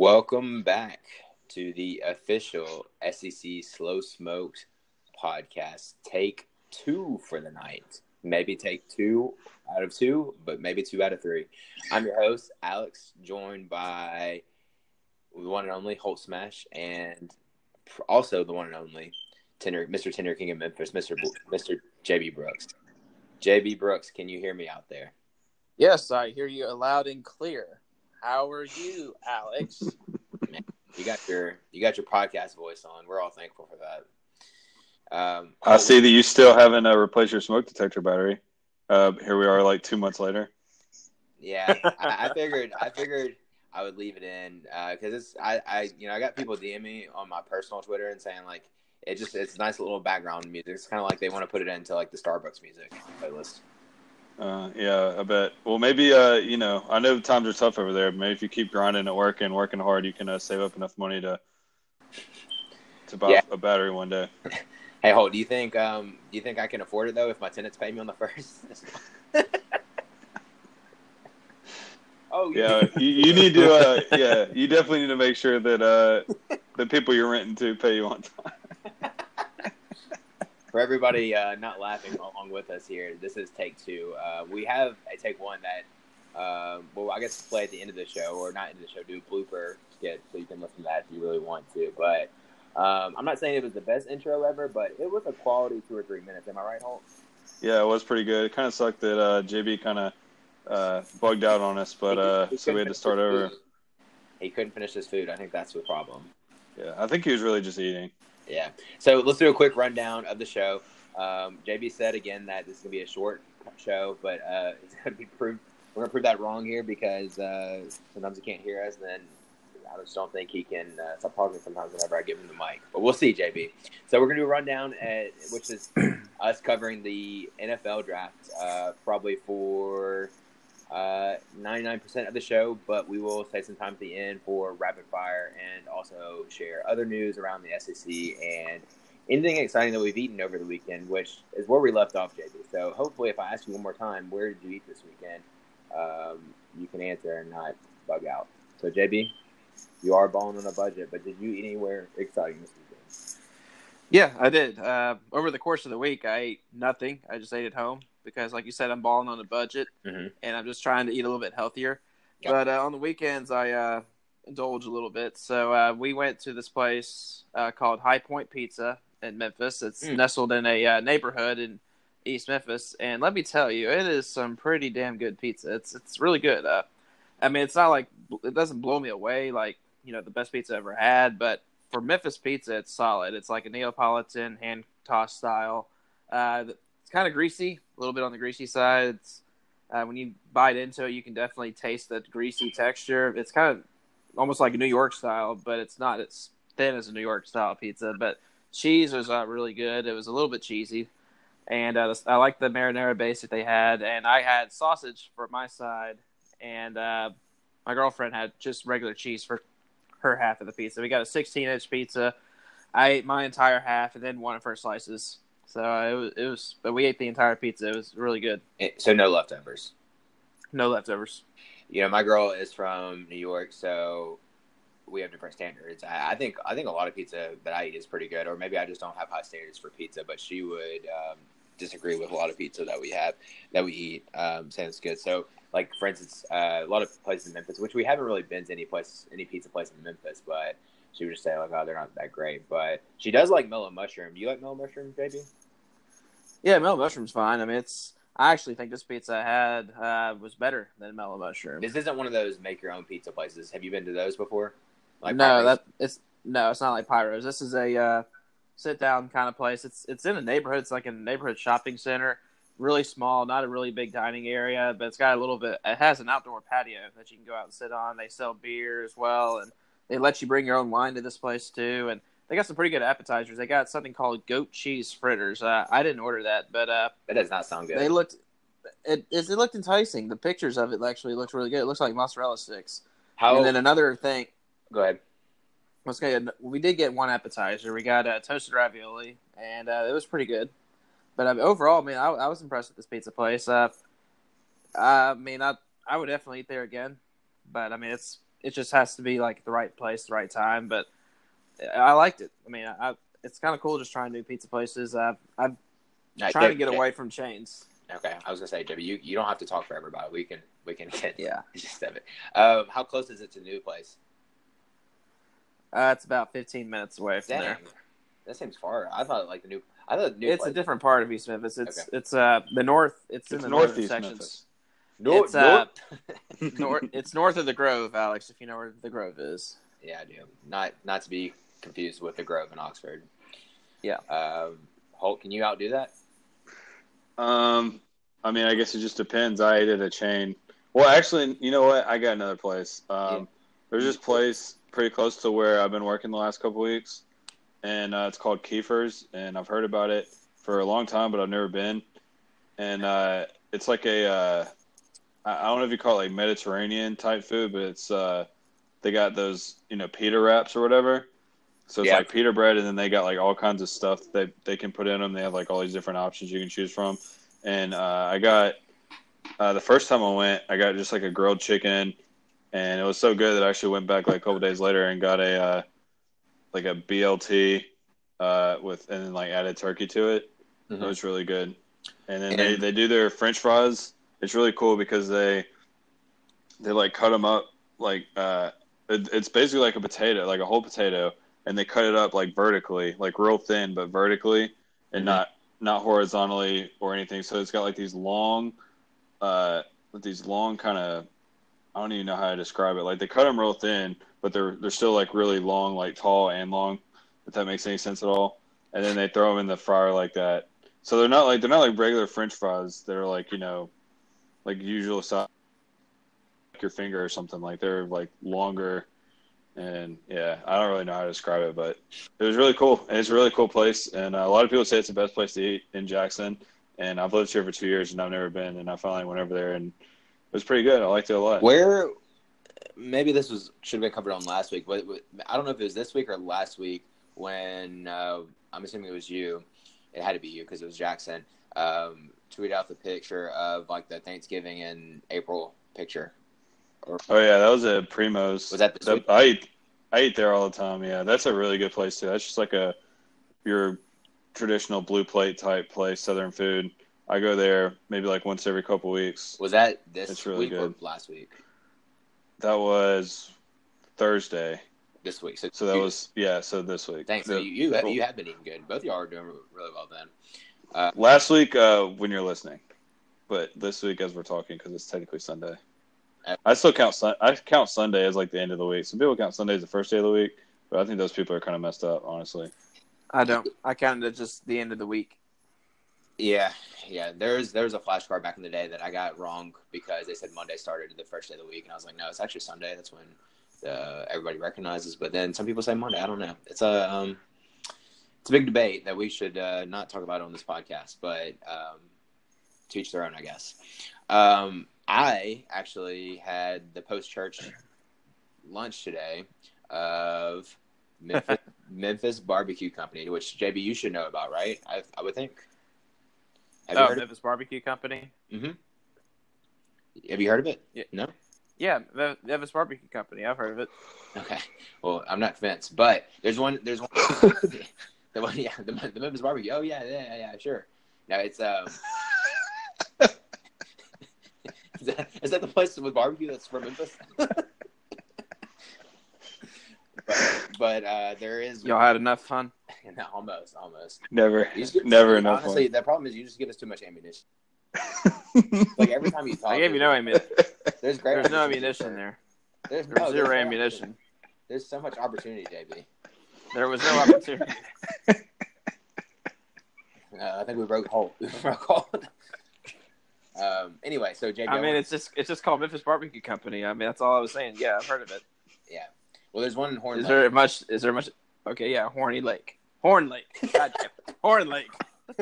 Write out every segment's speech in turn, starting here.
Welcome back to the official SEC Slow Smoked podcast. Take two for the night. Maybe take two out of two, but maybe two out of three. I'm your host, Alex, joined by the one and only Holt Smash, and also the one and only Tender, Mr. Tender King of Memphis, Mr. Mr. JB Brooks. JB Brooks, can you hear me out there? Yes, I hear you loud and clear. How are you, Alex? you got your you got your podcast voice on. We're all thankful for that. Um, I see that you still haven't uh, replaced your smoke detector battery. Uh, here we are, like two months later. Yeah, I, I figured I figured I would leave it in because uh, it's I, I you know I got people DM me on my personal Twitter and saying like it just it's nice little background music. It's kind of like they want to put it into like the Starbucks music playlist. Uh, yeah, I bet. Well, maybe uh, you know, I know times are tough over there. maybe if you keep grinding at work and working hard, you can uh, save up enough money to to buy yeah. a battery one day. Hey, Holt, do you think um, do you think I can afford it though if my tenants pay me on the first? oh yeah, you, you, need to. Uh, yeah, you definitely need to make sure that uh, the people you're renting to pay you on time for everybody uh, not laughing along with us here, this is take two. Uh, we have a take one that, uh, well, I guess play at the end of the show, or not end of the show, do a blooper skit so you can listen to that if you really want to. But um, I'm not saying it was the best intro ever, but it was a quality two or three minutes. Am I right, Holt? Yeah, it was pretty good. It kind of sucked that uh, JB kind of uh, bugged out on us, but uh, so we had to start over. He couldn't finish his food. I think that's the problem. Yeah, I think he was really just eating. Yeah. So let's do a quick rundown of the show. Um, JB said again that this is gonna be a short show, but uh, it's gonna be proved. We're gonna prove that wrong here because uh, sometimes he can't hear us, and then I just don't think he can uh, stop talking sometimes whenever I give him the mic. But we'll see, JB. So we're gonna do a rundown, at, which is us covering the NFL draft, uh, probably for uh, 99% of the show, but we will take some time at the end for rapid fire and also share other news around the SEC and anything exciting that we've eaten over the weekend, which is where we left off, JB. So hopefully, if I ask you one more time, where did you eat this weekend? Um, you can answer and not bug out. So, JB, you are balling on a budget, but did you eat anywhere exciting this weekend? Yeah, I did. Uh, over the course of the week, I ate nothing. I just ate at home because, like you said, I'm balling on a budget mm-hmm. and I'm just trying to eat a little bit healthier. But uh, on the weekends, I uh, indulge a little bit. So uh, we went to this place uh, called High Point Pizza in Memphis. It's mm. nestled in a uh, neighborhood in East Memphis, and let me tell you, it is some pretty damn good pizza. It's it's really good. Uh, I mean, it's not like it doesn't blow me away like you know the best pizza I ever had, but for Memphis pizza, it's solid. It's like a Neapolitan hand tossed style. Uh, it's kind of greasy, a little bit on the greasy side. It's, uh, when you bite into it, you can definitely taste the greasy texture. It's kind of almost like a New York style, but it's not as thin as a New York style pizza. But cheese was uh, really good. It was a little bit cheesy, and uh, I like the marinara base that they had. And I had sausage for my side, and uh, my girlfriend had just regular cheese for her half of the pizza. We got a 16 inch pizza. I ate my entire half and then one of her slices. So uh, it was, it was, but we ate the entire pizza. It was really good. So no leftovers. No leftovers. You know, my girl is from New York, so we have different standards. I, I, think I think a lot of pizza that I eat is pretty good, or maybe I just don't have high standards for pizza. But she would um, disagree with a lot of pizza that we have that we eat. Um, saying it's good. So, like for instance, uh, a lot of places in Memphis, which we haven't really been to any place, any pizza place in Memphis, but she would just say like, "Oh, they're not that great." But she does like mellow mushroom. Do you like mellow mushroom, baby? Yeah, mellow mushroom's fine. I mean, it's. I actually think this pizza I had uh, was better than mellow mushroom. This isn't one of those make your own pizza places. Have you been to those before? Like no, Pyros? that it's no, it's not like Pyros. This is a uh, sit down kind of place. It's it's in a neighborhood. It's like a neighborhood shopping center. Really small, not a really big dining area, but it's got a little bit. It has an outdoor patio that you can go out and sit on. They sell beer as well, and they let you bring your own wine to this place too. And they got some pretty good appetizers. They got something called goat cheese fritters. Uh, I didn't order that, but uh, that does not sound good. They looked it, it looked enticing. The pictures of it actually looked really good. It looks like mozzarella sticks. How? And then another thing. Go ahead. Let's get. We did get one appetizer. We got uh, toasted ravioli, and uh, it was pretty good. But uh, overall, I mean, I, I, was impressed with this pizza place. Uh, I mean, I I would definitely eat there again. But I mean, it's it just has to be like the right place, the right time. But I liked it. I mean, I, it's kind of cool just trying new pizza places. Uh, I'm trying to get away from chains. Okay, I was gonna say, Debbie, you, you don't have to talk forever about it. We can we can get yeah just of it. Um, how close is it to new place? Uh, it's about 15 minutes away from Dang. there. That seems far. I thought like the new. I thought new. It's place. a different part of East Memphis. It's okay. it's uh the north. It's, it's in the northeast sections. Memphis. North, it's, uh, north. it's north of the Grove, Alex. If you know where the Grove is. Yeah, I do. Not not to be confused with the Grove in Oxford. Yeah. Um, Holt, can you outdo that? Um, I mean, I guess it just depends. I ate at a chain. Well, actually, you know what? I got another place. Um, yeah. There's this place pretty close to where I've been working the last couple weeks, and uh, it's called Keifer's, and I've heard about it for a long time, but I've never been. And uh, it's like a, uh, I don't know if you call it like Mediterranean type food, but it's uh, they got those you know pita wraps or whatever. So it's yeah. like pita bread, and then they got like all kinds of stuff that they can put in them. They have like all these different options you can choose from. And uh, I got uh, the first time I went, I got just like a grilled chicken, and it was so good that I actually went back like a couple days later and got a uh, like a BLT uh, with and then like added turkey to it. Mm-hmm. It was really good. And then and they, they do their French fries. It's really cool because they they like cut them up like uh, it, it's basically like a potato, like a whole potato, and they cut it up like vertically, like real thin, but vertically, and mm-hmm. not not horizontally or anything. So it's got like these long, uh, these long kind of, I don't even know how to describe it. Like they cut them real thin, but they're they're still like really long, like tall and long. If that makes any sense at all. And then they throw them in the fryer like that. So they're not like they're not like regular French fries. They're like you know, like usual size, like your finger or something. Like they're like longer and yeah, I don't really know how to describe it, but it was really cool. And it's a really cool place. And uh, a lot of people say it's the best place to eat in Jackson. And I've lived here for two years and I've never been. And I finally went over there and it was pretty good. I liked it a lot. Where, maybe this was should have been covered on last week, but I don't know if it was this week or last week when uh, I'm assuming it was you. It had to be you because it was Jackson. Um, tweet out the picture of like the Thanksgiving in April picture or, oh yeah, that was a Primo's. Was that the that, I eat, I eat there all the time. Yeah, that's a really good place too. That's just like a your traditional blue plate type place, Southern food. I go there maybe like once every couple weeks. Was that this it's really week good. or last week? That was Thursday. This week. So, so that you, was yeah. So this week. Thanks. The, so you you have, you have been eating good. Both y'all are doing really well then. Uh, last week uh, when you're listening, but this week as we're talking because it's technically Sunday. I still count I count Sunday as like the end of the week. Some people count Sunday as the first day of the week, but I think those people are kind of messed up, honestly. I don't. I counted it just the end of the week. Yeah, yeah. There's there's a flashcard back in the day that I got wrong because they said Monday started the first day of the week, and I was like, no, it's actually Sunday. That's when uh, everybody recognizes. But then some people say Monday. I don't know. It's a um, it's a big debate that we should uh, not talk about on this podcast, but um, to each their own, I guess. Um, I actually had the post church lunch today of Memphis, Memphis, Barbecue Company, which JB you should know about, right? I, I would think. Have oh, Memphis of- Barbecue Company. Mm-hmm. Have you heard of it? Yeah. No. Yeah, Memphis Barbecue Company. I've heard of it. Okay. Well, I'm not convinced, but there's one. There's one. the one. Yeah, the, the Memphis Barbecue. Oh yeah, yeah, yeah, sure. No, it's um. Is, that, is that the place with barbecue that's from Memphis? but but uh, there is. Y'all had enough fun. no, almost, almost. Never, just get- never enough. Honestly, the problem is you just give us too much ammunition. Like every time you talk, I gave you no ammunition. There's great. There's no ammunition there. There's, There's no, zero there's no ammunition. There's so much opportunity, JB. There was no opportunity. Uh, I think we broke Holt. We broke Holt. Um. Anyway, so JB. I mean, it's just it's just called Memphis Barbecue Company. I mean, that's all I was saying. Yeah, I've heard of it. yeah. Well, there's one in Horn Is Lake. there much? Is there much? Okay, yeah, Horny Lake. Horn Lake. God damn it. Horn Lake.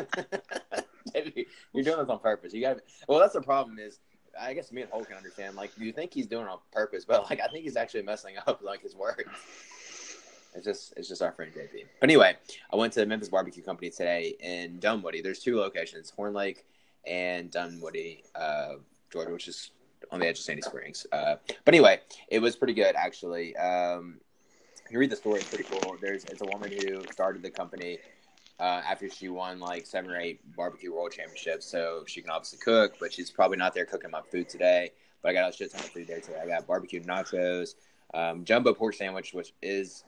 You're doing this on purpose. You got. Well, that's the problem. Is I guess me and Holt can understand. Like, you think he's doing it on purpose, but like I think he's actually messing up like his words. It's just it's just our friend JB. But anyway, I went to Memphis Barbecue Company today in Dunwoody. There's two locations, Horn Lake and Dunwoody, uh, Georgia, which is on the edge of Sandy Springs. Uh, but anyway, it was pretty good actually. Um, you read the story; it's pretty cool. There's it's a woman who started the company uh, after she won like seven or eight barbecue world championships. So she can obviously cook, but she's probably not there cooking my food today. But I got a shit ton of food there today. I got barbecue nachos, um, jumbo pork sandwich, which is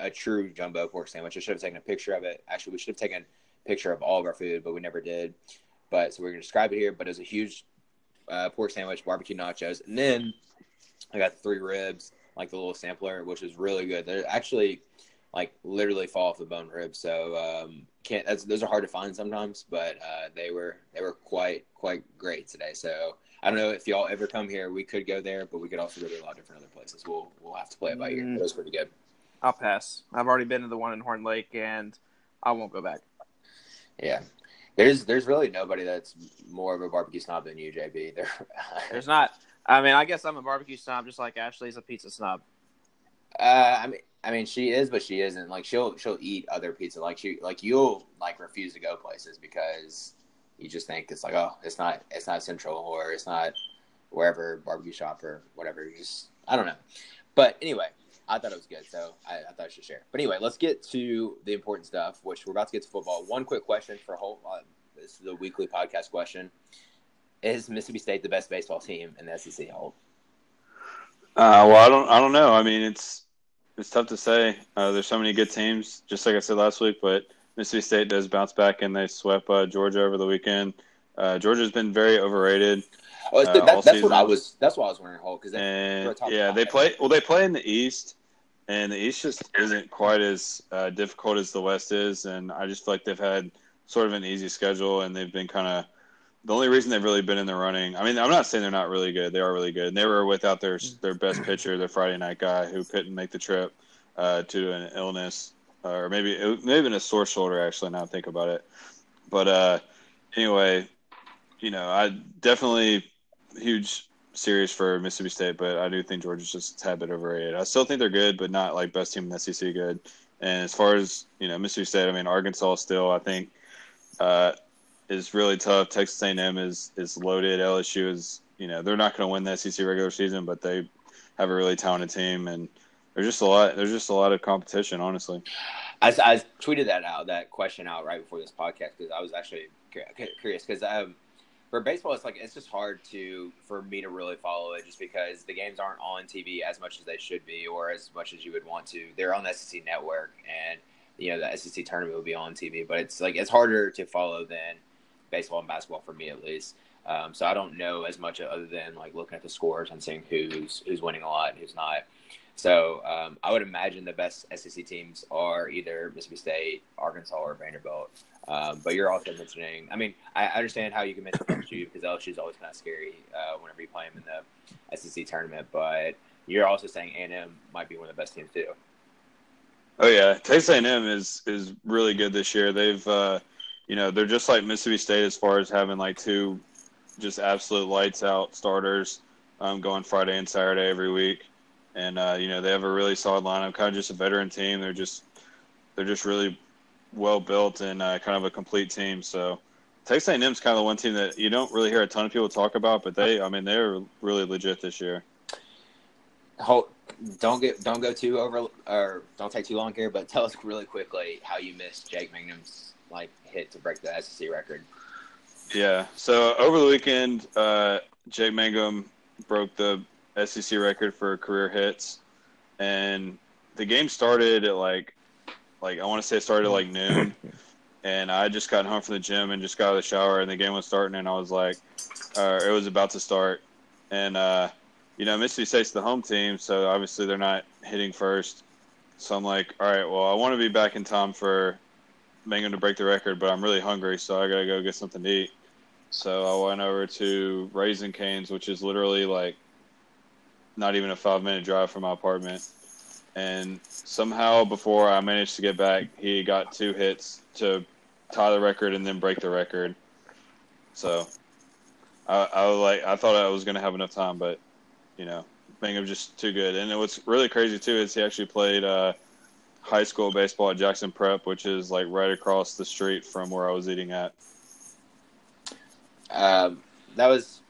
a true jumbo pork sandwich. I should have taken a picture of it. Actually, we should have taken a picture of all of our food, but we never did. But so we're gonna describe it here. But it was a huge uh, pork sandwich, barbecue nachos, and then I got the three ribs, like the little sampler, which is really good. They're actually like literally fall off the bone ribs. So um, can't that's, those are hard to find sometimes, but uh, they were they were quite quite great today. So I don't know if y'all ever come here, we could go there, but we could also go to a lot of different other places. We'll we'll have to play it by ear. It was pretty good. I'll pass. I've already been to the one in Horn Lake, and I won't go back. Yeah. There's there's really nobody that's more of a barbecue snob than you, JB. There, There's not. I mean, I guess I'm a barbecue snob, just like Ashley's a pizza snob. Uh, I mean, I mean, she is, but she isn't. Like, she'll she'll eat other pizza. Like she, like you'll like refuse to go places because you just think it's like, oh, it's not, it's not central or it's not wherever barbecue shop or whatever. You just, I don't know. But anyway, I thought it was good, so I, I thought I should share. But anyway, let's get to the important stuff, which we're about to get to football. One quick question for Holt. Uh, this is the weekly podcast question: Is Mississippi State the best baseball team in the SEC? Holt. Uh, well, I don't, I don't know. I mean, it's it's tough to say. Uh, there's so many good teams, just like I said last week. But Mississippi State does bounce back, and they swept uh, Georgia over the weekend. Uh, Georgia's been very overrated, Oh, Uh, that, that's what. I was. That's why I was wondering Holt because yeah, they play. Well, they play in the East, and the East just isn't quite as uh, difficult as the West is. And I just feel like they've had sort of an easy schedule, and they've been kind of the only reason they've really been in the running. I mean, I'm not saying they're not really good; they are really good. And they were without their their best pitcher, their Friday night guy, who couldn't make the trip uh, due to an illness, or maybe it may have been a sore shoulder. Actually, now I think about it. But uh, anyway, you know, I definitely huge series for Mississippi State, but I do think Georgia's just a tad bit overrated. I still think they're good, but not like best team in the SEC good. And as far as you know, Mississippi State, I mean Arkansas still, I think, uh, is really tough. Texas A&M is is loaded. LSU is, you know, they're not going to win the SEC regular season, but they have a really talented team, and there's just a lot. There's just a lot of competition, honestly. I, I tweeted that out, that question out right before this podcast because I was actually curious because um, for baseball, it's like it's just hard to for me to really follow it just because the games aren't on TV as much as they should be or as much as you would want to. They're on the SEC network, and you know the SEC tournament will be on TV, but it's like it's harder to follow than baseball and basketball for me at least. Um, so I don't know as much other than like looking at the scores and seeing who's who's winning a lot and who's not. So um, I would imagine the best SEC teams are either Mississippi State, Arkansas, or Vanderbilt. Um, but you're also mentioning. I mean, I understand how you can mention LSU because LSU is always kind of scary uh, whenever you play them in the SEC tournament. But you're also saying A&M might be one of the best teams too. Oh yeah, Texas A&M is is really good this year. They've uh, you know they're just like Mississippi State as far as having like two just absolute lights out starters um, going Friday and Saturday every week, and uh, you know they have a really solid lineup. Kind of just a veteran team. They're just they're just really well built and uh, kind of a complete team. So Texas A&M is kind of the one team that you don't really hear a ton of people talk about, but they I mean they're really legit this year. Hold, don't get don't go too over or don't take too long here, but tell us really quickly how you missed Jake Mangum's like hit to break the SEC record. Yeah. So over the weekend, uh, Jake Mangum broke the SEC record for career hits, and the game started at like, like I want to say it started at like noon, and I just got home from the gym and just got out of the shower, and the game was starting, and I was like, uh, it was about to start, and uh, you know Mississippi State's the home team, so obviously they're not hitting first, so I'm like, all right, well I want to be back in time for Mangum to break the record, but I'm really hungry, so I gotta go get something to eat. So I went over to Raising Cane's, which is literally like not even a five minute drive from my apartment. And somehow, before I managed to get back, he got two hits to tie the record and then break the record. So I, I was like, I thought I was going to have enough time, but you know, Mangum just too good. And what's really crazy too is he actually played uh, high school baseball at Jackson Prep, which is like right across the street from where I was eating at. Um, that was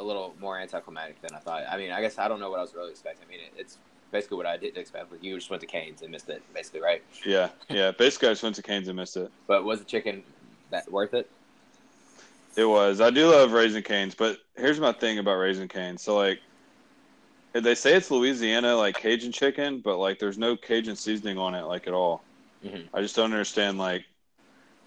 a little more anticlimactic than I thought. I mean, I guess I don't know what I was really expecting. I mean, it, it's basically what I didn't expect. Like you just went to Canes and missed it, basically, right? Yeah, yeah. Basically, I just went to Canes and missed it. But was the chicken that worth it? It was. I do love Raising Canes, but here's my thing about Raising Canes. So like, they say it's Louisiana like Cajun chicken, but like there's no Cajun seasoning on it like at all. Mm-hmm. I just don't understand like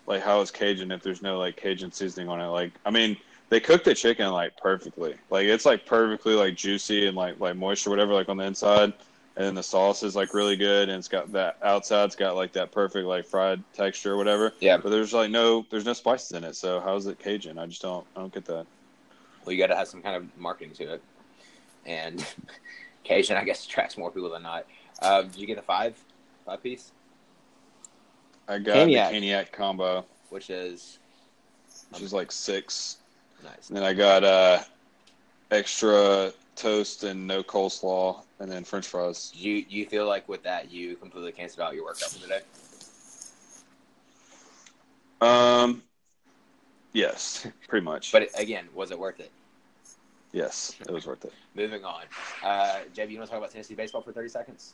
like how it's Cajun if there's no like Cajun seasoning on it. Like I mean, they cook the chicken like perfectly. Like it's like perfectly like juicy and like like moisture whatever like on the inside. And then the sauce is like really good and it's got that outside's got like that perfect like fried texture or whatever. Yeah. But there's like no there's no spices in it. So how's it Cajun? I just don't I don't get that. Well you gotta have some kind of marketing to it. And Cajun I guess attracts more people than not. Uh, did you get the five five piece? I got Caniac. the Caniac combo, which is which is like six. Nice. And then I got uh, extra toast and no coleslaw, and then French fries. You you feel like with that you completely canceled out your workout for the day? Um, yes, pretty much. but again, was it worth it? Yes, it was worth it. Moving on, uh, JB, you want to talk about Tennessee baseball for thirty seconds?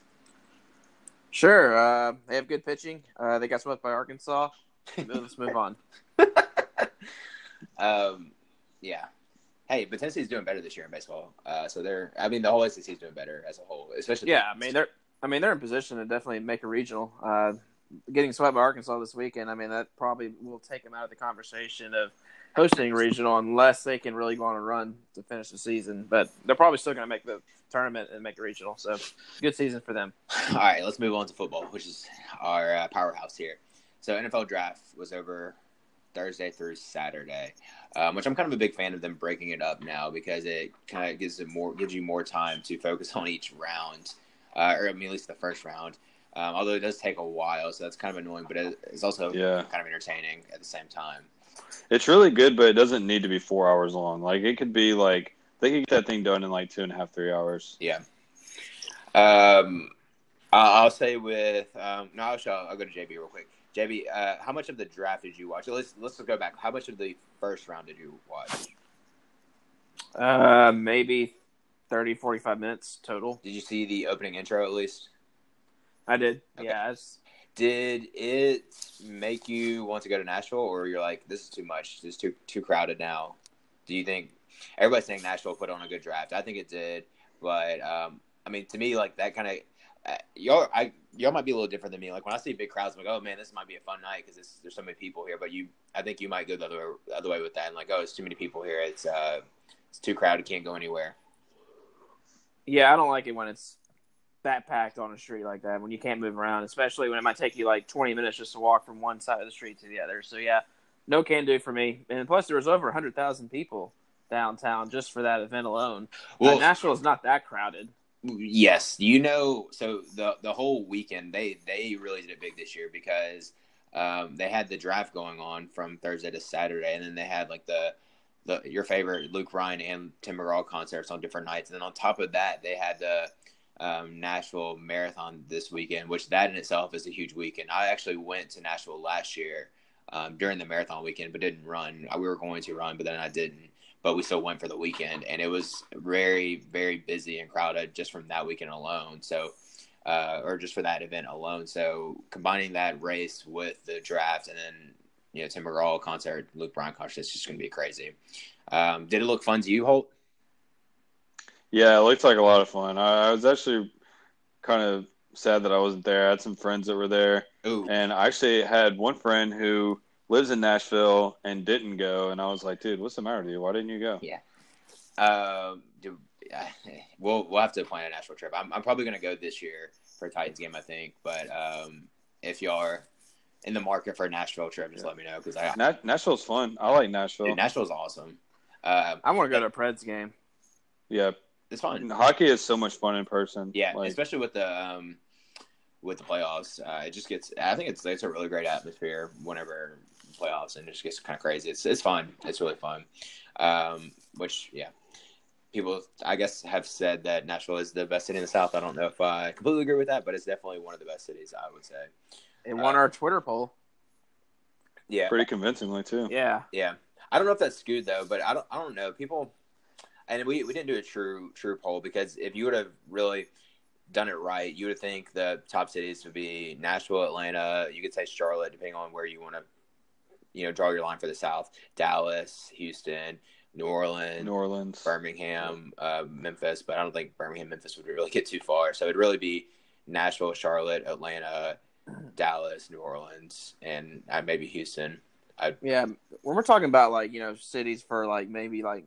Sure. Uh, they have good pitching. Uh, they got swept by Arkansas. Let's move on. um, yeah. Hey, but Tennessee's doing better this year in baseball. Uh, so they're, I mean, the whole SEC is doing better as a whole, especially. Yeah, I mean they're, I mean they're in position to definitely make a regional. Uh, getting swept by Arkansas this weekend, I mean that probably will take them out of the conversation of hosting regional unless they can really go on a run to finish the season. But they're probably still going to make the tournament and make a regional. So good season for them. All right, let's move on to football, which is our uh, powerhouse here. So NFL draft was over Thursday through Saturday, um, which I'm kind of a big fan of them breaking it up now because it kind of gives it more gives you more time to focus on each round, uh, or I mean at least the first round. Um, although it does take a while, so that's kind of annoying, but it's also yeah. kind of entertaining at the same time. It's really good, but it doesn't need to be four hours long. Like it could be like they could get that thing done in like two and a half, three hours. Yeah. Um, I'll say with um, no, I'll, show, I'll go to JB real quick. JB, uh, how much of the draft did you watch? Let's let's go back. How much of the first round did you watch? Uh, maybe 30, 45 minutes total. Did you see the opening intro at least? I did. Okay. Yeah. Did it make you want to go to Nashville, or you're like, this is too much? This is too too crowded now? Do you think everybody's saying Nashville put on a good draft? I think it did, but um, I mean, to me, like that kind of uh, y'all, I y'all might be a little different than me. Like when I see big crowds, I'm like, oh man, this might be a fun night because there's so many people here. But you, I think you might go the other way, the other way with that, and like, oh, it's too many people here. It's uh, it's too crowded, can't go anywhere. Yeah, I don't like it when it's that packed on a street like that when you can't move around, especially when it might take you like 20 minutes just to walk from one side of the street to the other. So yeah, no can do for me. And plus, there was over 100,000 people downtown just for that event alone. Well, uh, Nashville is not that crowded. Yes, you know. So the the whole weekend they they really did it big this year because um, they had the draft going on from Thursday to Saturday, and then they had like the the your favorite Luke Bryan and Tim McGraw concerts on different nights, and then on top of that they had the um, Nashville Marathon this weekend, which that in itself is a huge weekend. I actually went to Nashville last year um, during the marathon weekend, but didn't run. We were going to run, but then I didn't but we still went for the weekend, and it was very, very busy and crowded just from that weekend alone. So, uh, or just for that event alone. So, combining that race with the draft, and then you know Tim McGraw concert, Luke Bryan concert. It's just going to be crazy. Um, did it look fun to you, Holt? Yeah, it looked like a lot of fun. I, I was actually kind of sad that I wasn't there. I had some friends that were there, Ooh. and I actually had one friend who lives in Nashville and didn't go, and I was like, "Dude, what's the matter with you? Why didn't you go?" Yeah. Um, do, uh, we'll we'll have to plan a Nashville trip. I'm I'm probably going to go this year for a Titans game, I think. But um, if y'all are in the market for a Nashville trip, just let me know because I Na- Nashville's fun. I like Nashville. dude, Nashville's awesome. Uh, I want to go to a Preds game. yeah, it's fun. hockey is so much fun in person. Yeah, like, especially with the um, with the playoffs, uh, it just gets. I think it's it's a really great atmosphere whenever playoffs, and it just gets kind of crazy. It's it's fun. It's really fun. Um, which yeah, people I guess have said that Nashville is the best city in the South. I don't know if I completely agree with that, but it's definitely one of the best cities. I would say. It won Uh, our Twitter poll. Yeah, pretty convincingly too. Yeah. Yeah, I don't know if that's skewed though, but I don't. I don't know. People, and we we didn't do a true true poll because if you would have really done it right, you would think the top cities would be Nashville, Atlanta. You could say Charlotte, depending on where you want to, you know, draw your line for the South. Dallas, Houston, New Orleans, New Orleans. Birmingham, uh, Memphis. But I don't think Birmingham, Memphis would really get too far. So it'd really be Nashville, Charlotte, Atlanta, Dallas, New Orleans, and uh, maybe Houston. Yeah. When we're talking about like, you know, cities for like maybe like,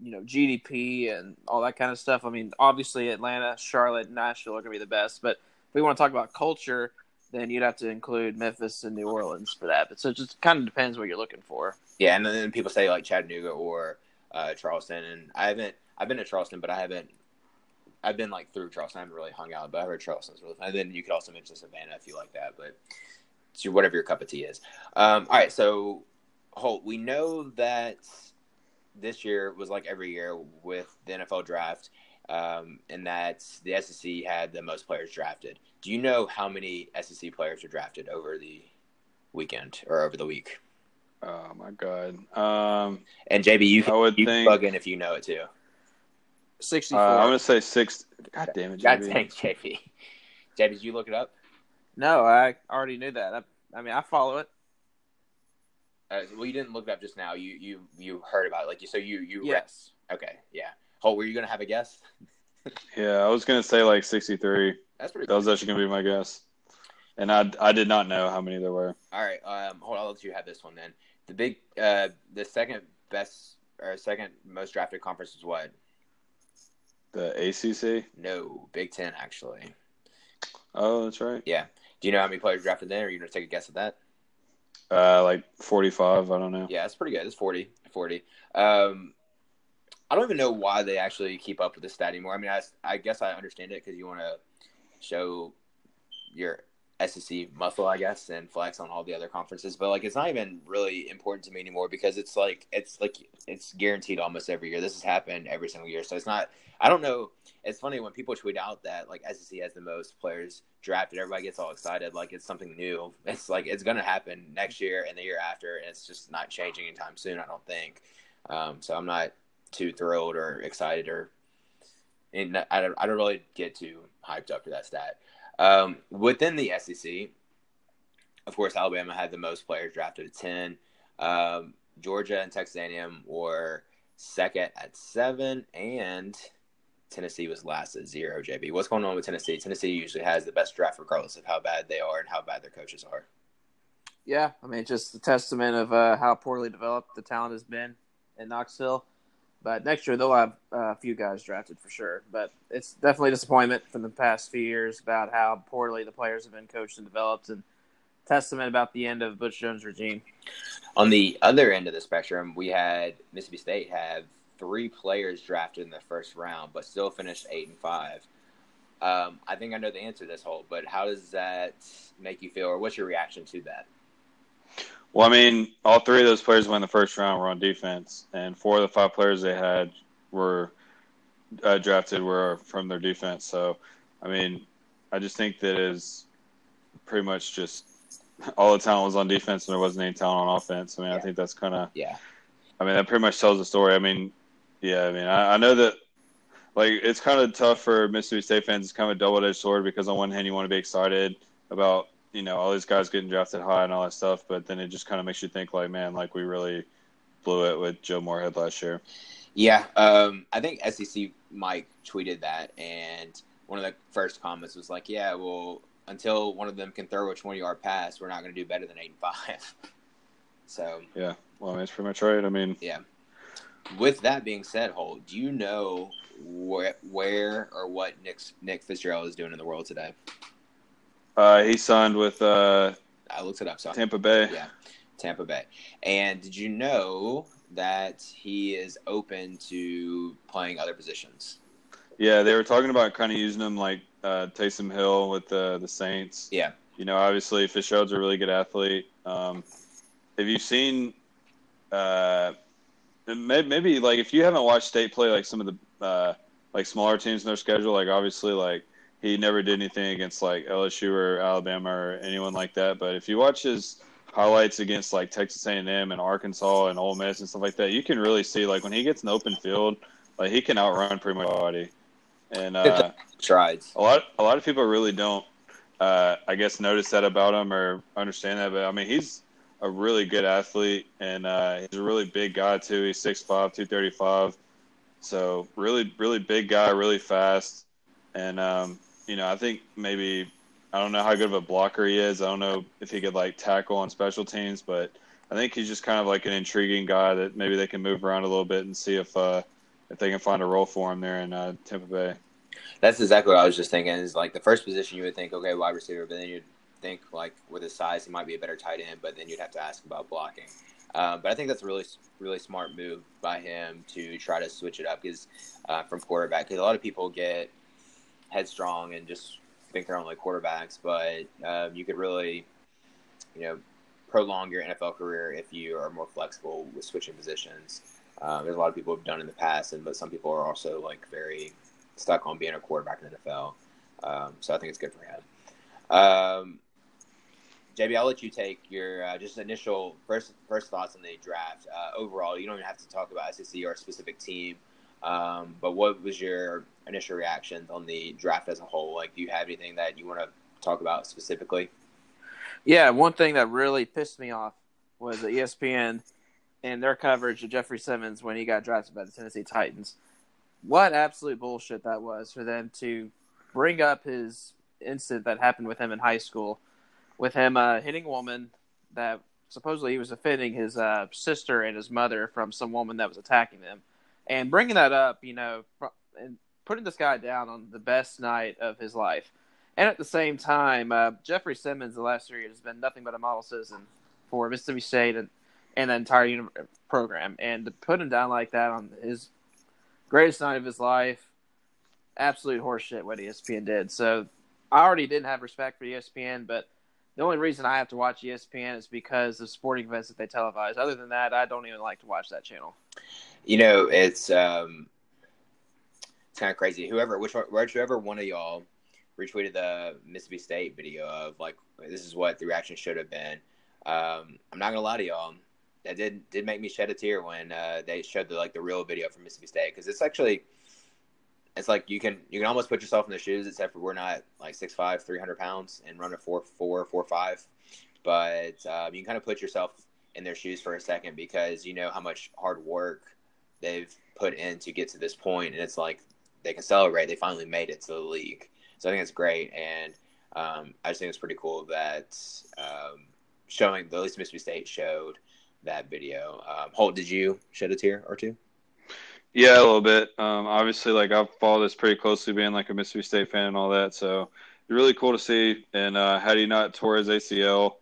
you know, GDP and all that kind of stuff. I mean, obviously Atlanta, Charlotte, Nashville are going to be the best. But if we want to talk about culture, then you'd have to include Memphis and New Orleans for that. But so it just kind of depends what you're looking for. Yeah, and then people say like Chattanooga or uh, Charleston, and I haven't. I've been to Charleston, but I haven't. I've been like through Charleston. I haven't really hung out, but I heard Charleston's really fun. And then you could also mention Savannah if you like that, but it's your, whatever your cup of tea is. Um, all right, so Holt, we know that this year was like every year with the NFL draft, um, and that the SEC had the most players drafted. Do you know how many SEC players were drafted over the weekend or over the week? Oh my god. Um, And JB, you I can would you think- plug in if you know it too. 64. uh, I'm gonna say six. God damn it, God JB. dang, JB. JB, did you look it up? no, I already knew that. I, I mean, I follow it. Uh, well, you didn't look it up just now. You you you heard about it, like you. So you you read- Yes. okay, yeah. Holt, were you gonna have a guess? Yeah, I was gonna say like 63. That's pretty. That was actually gonna be my guess, and I I did not know how many there were. All right. Um, hold on. I'll let you have this one then. The big, uh, the second best or second most drafted conference is what? The ACC. No, Big Ten actually. Oh, that's right. Yeah. Do you know how many players drafted there? Are you gonna take a guess at that? Uh, like 45. I don't know. Yeah, it's pretty good. It's 40. 40. Um, I don't even know why they actually keep up with this stat anymore. I mean, I, I guess I understand it because you want to show your SEC muscle, I guess, and flex on all the other conferences. But like, it's not even really important to me anymore because it's like it's like it's guaranteed almost every year. This has happened every single year, so it's not. I don't know. It's funny when people tweet out that like SEC has the most players drafted. Everybody gets all excited, like it's something new. It's like it's going to happen next year and the year after, and it's just not changing anytime soon. I don't think. Um, so I'm not too thrilled or excited or. And I don't, I don't really get too hyped up for that stat. Um, within the SEC, of course, Alabama had the most players drafted at 10. Um, Georgia and Texas A&M were second at seven, and Tennessee was last at zero. JB, what's going on with Tennessee? Tennessee usually has the best draft, regardless of how bad they are and how bad their coaches are. Yeah, I mean, just a testament of uh, how poorly developed the talent has been in Knoxville. But next year they'll have uh, a few guys drafted for sure. But it's definitely a disappointment from the past few years about how poorly the players have been coached and developed, and testament about the end of Butch Jones' regime. On the other end of the spectrum, we had Mississippi State have three players drafted in the first round, but still finished eight and five. Um, I think I know the answer to this Holt, but how does that make you feel, or what's your reaction to that? Well, I mean, all three of those players went in the first round were on defense, and four of the five players they had were uh, drafted were from their defense. So, I mean, I just think that is pretty much just all the talent was on defense, and there wasn't any talent on offense. I mean, I think that's kind of, Yeah, I mean, that pretty much tells the story. I mean, yeah, I mean, I, I know that. Like it's kind of tough for Mississippi State fans. It's kind of a double-edged sword because on one hand you want to be excited about you know all these guys getting drafted high and all that stuff, but then it just kind of makes you think like, man, like we really blew it with Joe Moorhead last year. Yeah, um, I think SEC Mike tweeted that, and one of the first comments was like, "Yeah, well, until one of them can throw a twenty-yard pass, we're not going to do better than eight and five. so yeah, well, I mean, it's pretty much right. I mean, yeah. With that being said, Holt, do you know where, where or what Nick Nick Fitzgerald is doing in the world today? Uh, he signed with. Uh, I looked it up. So Tampa Bay. Yeah, Tampa Bay. And did you know that he is open to playing other positions? Yeah, they were talking about kind of using him like uh, Taysom Hill with the the Saints. Yeah. You know, obviously Fitzgerald's a really good athlete. Um, have you seen? Uh, maybe, maybe like if you haven't watched State play like some of the uh, like smaller teams in their schedule, like obviously like he never did anything against like LSU or Alabama or anyone like that. But if you watch his highlights against like Texas A&M and Arkansas and Ole Miss and stuff like that, you can really see like when he gets an open field, like he can outrun pretty much anybody. And uh, strides. A lot, a lot of people really don't, uh, I guess, notice that about him or understand that. But I mean, he's a really good athlete, and uh, he's a really big guy too. He's 6'5", 235. So really, really big guy, really fast, and um, you know, I think maybe I don't know how good of a blocker he is. I don't know if he could like tackle on special teams, but I think he's just kind of like an intriguing guy that maybe they can move around a little bit and see if uh, if they can find a role for him there in uh, Tampa Bay. That's exactly what I was just thinking. Is like the first position you would think, okay, wide receiver, but then you'd think like with his size, he might be a better tight end, but then you'd have to ask about blocking. Um, but I think that's a really, really smart move by him to try to switch it up because uh, from quarterback, because a lot of people get headstrong and just think they're only quarterbacks, but um, you could really, you know, prolong your NFL career if you are more flexible with switching positions. Um, there's a lot of people who've done in the past, and but some people are also like very stuck on being a quarterback in the NFL. Um, so I think it's good for him. Um, JB, I'll let you take your uh, just initial first first thoughts on the draft. Uh, overall, you don't even have to talk about SEC or a specific team, um, but what was your initial reactions on the draft as a whole? Like, do you have anything that you want to talk about specifically? Yeah, one thing that really pissed me off was the ESPN and their coverage of Jeffrey Simmons when he got drafted by the Tennessee Titans. What absolute bullshit that was for them to bring up his incident that happened with him in high school, with him uh, hitting a woman that supposedly he was offending his uh, sister and his mother from some woman that was attacking them, and bringing that up, you know, and putting this guy down on the best night of his life. And at the same time, uh, Jeffrey Simmons, the last three years, has been nothing but a model citizen for Mississippi State and, and the entire uni- program. And to put him down like that on his greatest night of his life, absolute horseshit what ESPN did. So I already didn't have respect for ESPN, but the only reason I have to watch ESPN is because of sporting events that they televise. Other than that, I don't even like to watch that channel. You know, it's um, it's kind of crazy. Whoever, which whichever one of y'all retweeted the Mississippi State video of like this is what the reaction should have been. Um, I'm not gonna lie to y'all, that did did make me shed a tear when uh, they showed the like the real video from Mississippi State because it's actually it's like you can you can almost put yourself in the shoes except for we're not like 6'5", 300 pounds and run a four four four five, but um, you can kind of put yourself in their shoes for a second because you know how much hard work they've put in to get to this point, and it's like they can celebrate they finally made it to the league. So I think it's great, and um, I just think it's pretty cool that um, showing the least Mississippi State showed that video. Um, Holt, did you shed a tear or two? Yeah, a little bit. Um, obviously, like I've followed this pretty closely, being like a Mississippi State fan and all that. So really cool to see. And uh, had he not tore his ACL,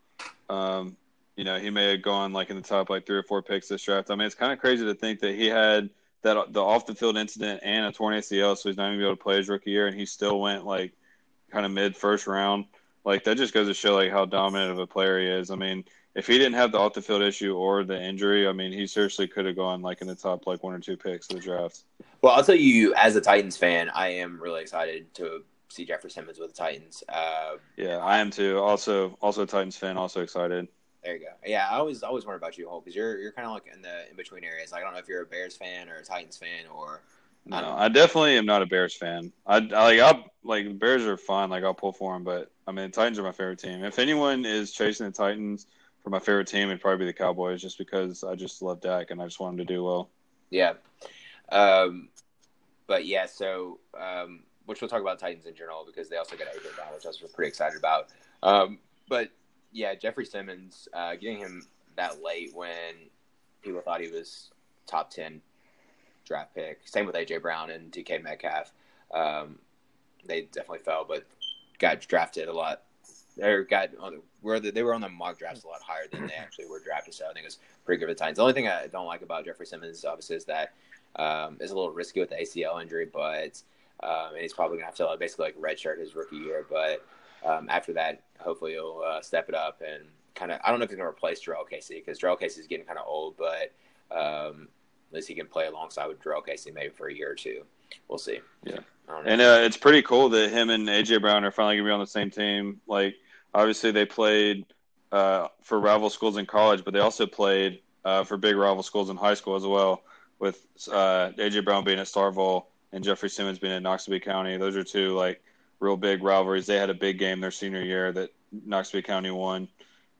um, you know, he may have gone like in the top like three or four picks this draft. I mean, it's kind of crazy to think that he had that the off the field incident and a torn ACL, so he's not even able to play his rookie year, and he still went like kind of mid first round. Like that just goes to show like how dominant of a player he is. I mean, if he didn't have the off the field issue or the injury, I mean, he seriously could have gone like in the top like one or two picks of the draft. Well, I'll tell you, as a Titans fan, I am really excited to see Jeffrey Simmons with the Titans. Uh, yeah, I am too. Also, also a Titans fan, also excited. There you go. Yeah, I always always wonder about you, Holt, because you're you're kind of like in the in between areas. Like, I don't know if you're a Bears fan or a Titans fan or No, I, I definitely am not a Bears fan. I, I like I like Bears are fun. Like I'll pull for them, but I mean, the Titans are my favorite team. If anyone is chasing the Titans for my favorite team, it'd probably be the Cowboys, just because I just love Dak and I just want him to do well. Yeah, um, but yeah, so um, which we'll talk about Titans in general because they also got AJ Brown, which I was pretty excited about. Um, but yeah, Jeffrey Simmons, uh, getting him that late when people thought he was top ten draft pick. Same with AJ Brown and DK Metcalf. Um, they definitely fell, but got drafted a lot. They got on the, where the, they were on the mock drafts a lot higher than they actually were drafted. So I think it's pretty good for the. The only thing I don't like about Jeffrey Simmons, obviously, is that um, is a little risky with the ACL injury, but um, and he's probably gonna have to basically like redshirt his rookie year. But um, after that, hopefully he'll uh, step it up and kind of. I don't know if he's gonna replace Jurrell Casey because Jurrell Casey is getting kind of old, but um, at least he can play alongside with Jurrell Casey maybe for a year or two. We'll see. Yeah, and uh, it's pretty cool that him and AJ Brown are finally gonna be on the same team. Like obviously they played uh, for rival schools in college, but they also played uh, for big rival schools in high school as well. With uh, AJ Brown being at Starkville and Jeffrey Simmons being at Noxubee County, those are two like real big rivalries. They had a big game their senior year that Noxubee County won,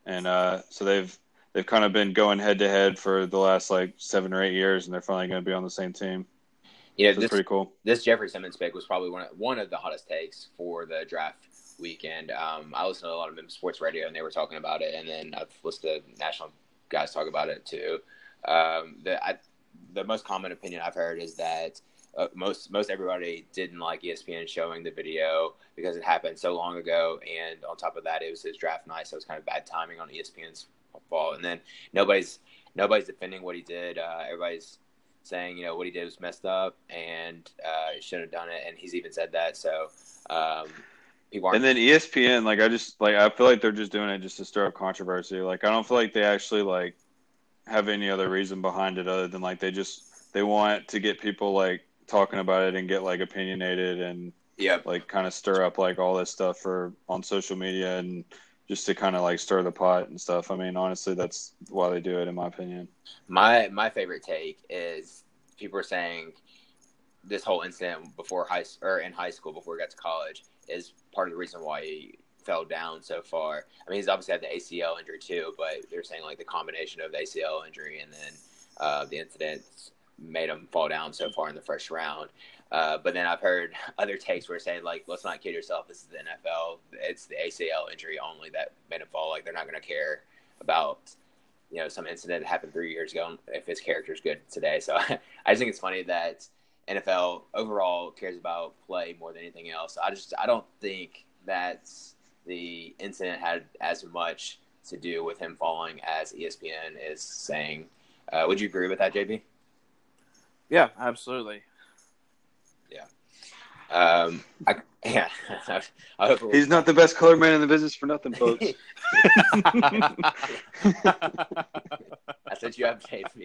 and uh, so they've they've kind of been going head to head for the last like seven or eight years, and they're finally going to be on the same team. Yeah, so this, pretty cool. This Jeffrey Simmons pick was probably one of, one of the hottest takes for the draft weekend. Um, I listened to a lot of Memphis sports radio, and they were talking about it, and then I've listened to national guys talk about it too. Um, the I, the most common opinion I've heard is that uh, most most everybody didn't like ESPN showing the video because it happened so long ago, and on top of that, it was his draft night, so it was kind of bad timing on ESPN's fault. And then nobody's nobody's defending what he did. Uh, everybody's saying you know what he did was messed up and uh, shouldn't have done it, and he's even said that. So um. And then ESPN, like I just like I feel like they're just doing it just to stir up controversy. Like I don't feel like they actually like have any other reason behind it other than like they just they want to get people like talking about it and get like opinionated and yeah like kind of stir up like all this stuff for on social media and just to kind of like stir the pot and stuff. I mean, honestly, that's why they do it, in my opinion. My my favorite take is people are saying this whole incident before high or in high school before he got to college is part of the reason why he fell down so far. I mean, he's obviously had the ACL injury too, but they're saying like the combination of the ACL injury and then uh, the incidents made him fall down so far in the first round. Uh, but then I've heard other takes where saying like, let's not kid yourself. This is the NFL. It's the ACL injury only that made him fall. Like they're not going to care about you know some incident that happened three years ago if his character is good today. So I just think it's funny that NFL overall cares about play more than anything else. I just I don't think that the incident had as much to do with him falling as ESPN is saying. Uh, would you agree with that, JB? Yeah, absolutely. Yeah. Um, I, yeah. I hope was... He's not the best color man in the business for nothing, folks. That's what you have to me.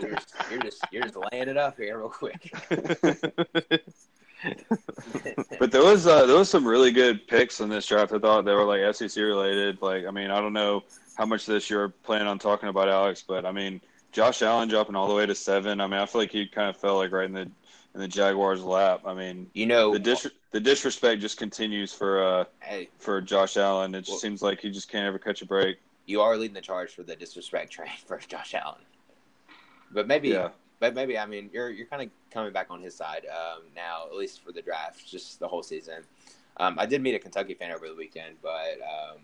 You're just, you're just you're just laying it up here real quick. but there was uh, there was some really good picks in this draft. I thought they were like SEC related. Like I mean, I don't know how much this you're planning on talking about, Alex, but I mean, Josh Allen dropping all the way to seven. I mean, I feel like he kind of fell like right in the in the Jaguars' lap. I mean, you know, the dis- the disrespect just continues for uh hey, for Josh Allen. It just well, seems like he just can't ever catch a break. You are leading the charge for the disrespect train for Josh Allen, but maybe, yeah. but maybe I mean you're you're kind of coming back on his side um, now, at least for the draft, just the whole season. Um, I did meet a Kentucky fan over the weekend, but um,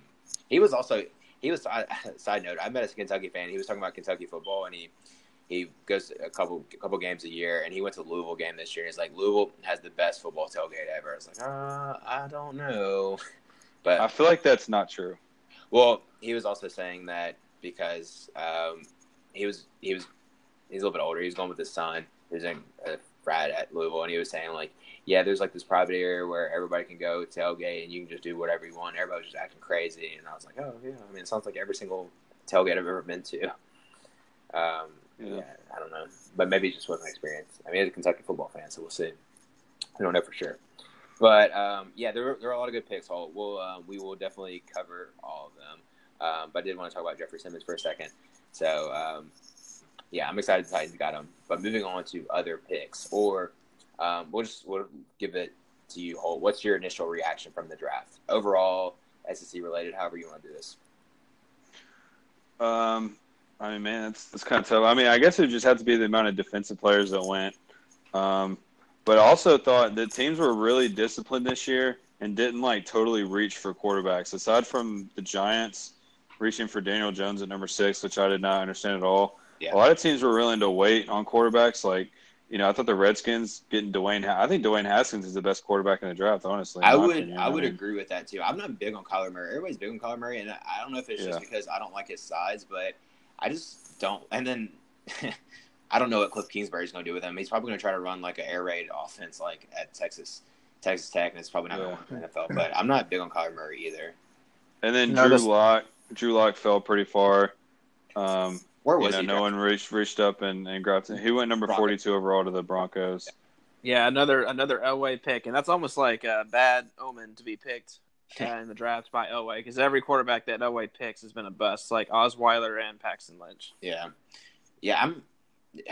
he was also he was side note. I met a Kentucky fan. He was talking about Kentucky football, and he he goes a couple a couple games a year, and he went to the Louisville game this year. And he's like, Louisville has the best football tailgate ever. I was like, uh, I don't know, but I feel like that's not true. Well, he was also saying that because um, he was he was he's a little bit older. He was going with his son. Was in a at Louisville, and he was saying like yeah, there's like this private area where everybody can go tailgate and you can just do whatever you want. Everybody was just acting crazy, and I was like, oh yeah. I mean, it sounds like every single tailgate I've ever been to. Um, yeah. yeah. I don't know, but maybe it just wasn't my experience. I mean, as a Kentucky football fan, so we'll see. I don't know for sure, but um, yeah, there, there are a lot of good picks. We'll, we'll um, we will definitely cover all of them. Um, but I did want to talk about Jeffrey Simmons for a second. So um, yeah, I'm excited the Titans got him. But moving on to other picks or Um, we'll just we'll give it to you, Holt. What's your initial reaction from the draft overall, SEC related? However you want to do this. Um, I mean, man, it's it's kind of tough. I mean, I guess it just had to be the amount of defensive players that went. Um, but I also thought the teams were really disciplined this year and didn't like totally reach for quarterbacks. Aside from the Giants reaching for Daniel Jones at number six, which I did not understand at all. Yeah. A lot of teams were willing to wait on quarterbacks. Like, you know, I thought the Redskins getting Dwayne. I think Dwayne Haskins is the best quarterback in the draft. Honestly, I would opinion. I would I mean, agree with that too. I'm not big on Kyler Murray. Everybody's big on Kyler Murray, and I don't know if it's yeah. just because I don't like his size, but I just don't. And then I don't know what Cliff Kingsbury's going to do with him. He's probably going to try to run like an air raid offense, like at Texas Texas Tech, and it's probably not yeah. going to work in the NFL. But I'm not big on Kyler Murray either. And then no, Drew this... Lock, Drew Lock fell pretty far. Um, Where was know, he? No one reached reached up and, and grabbed him. He went number 42 overall to the Broncos. Yeah, another another Elway pick, and that's almost like a bad omen to be picked uh, in the draft by Elway because every quarterback that Elway picks has been a bust, like Osweiler and Paxton Lynch. Yeah, yeah. I'm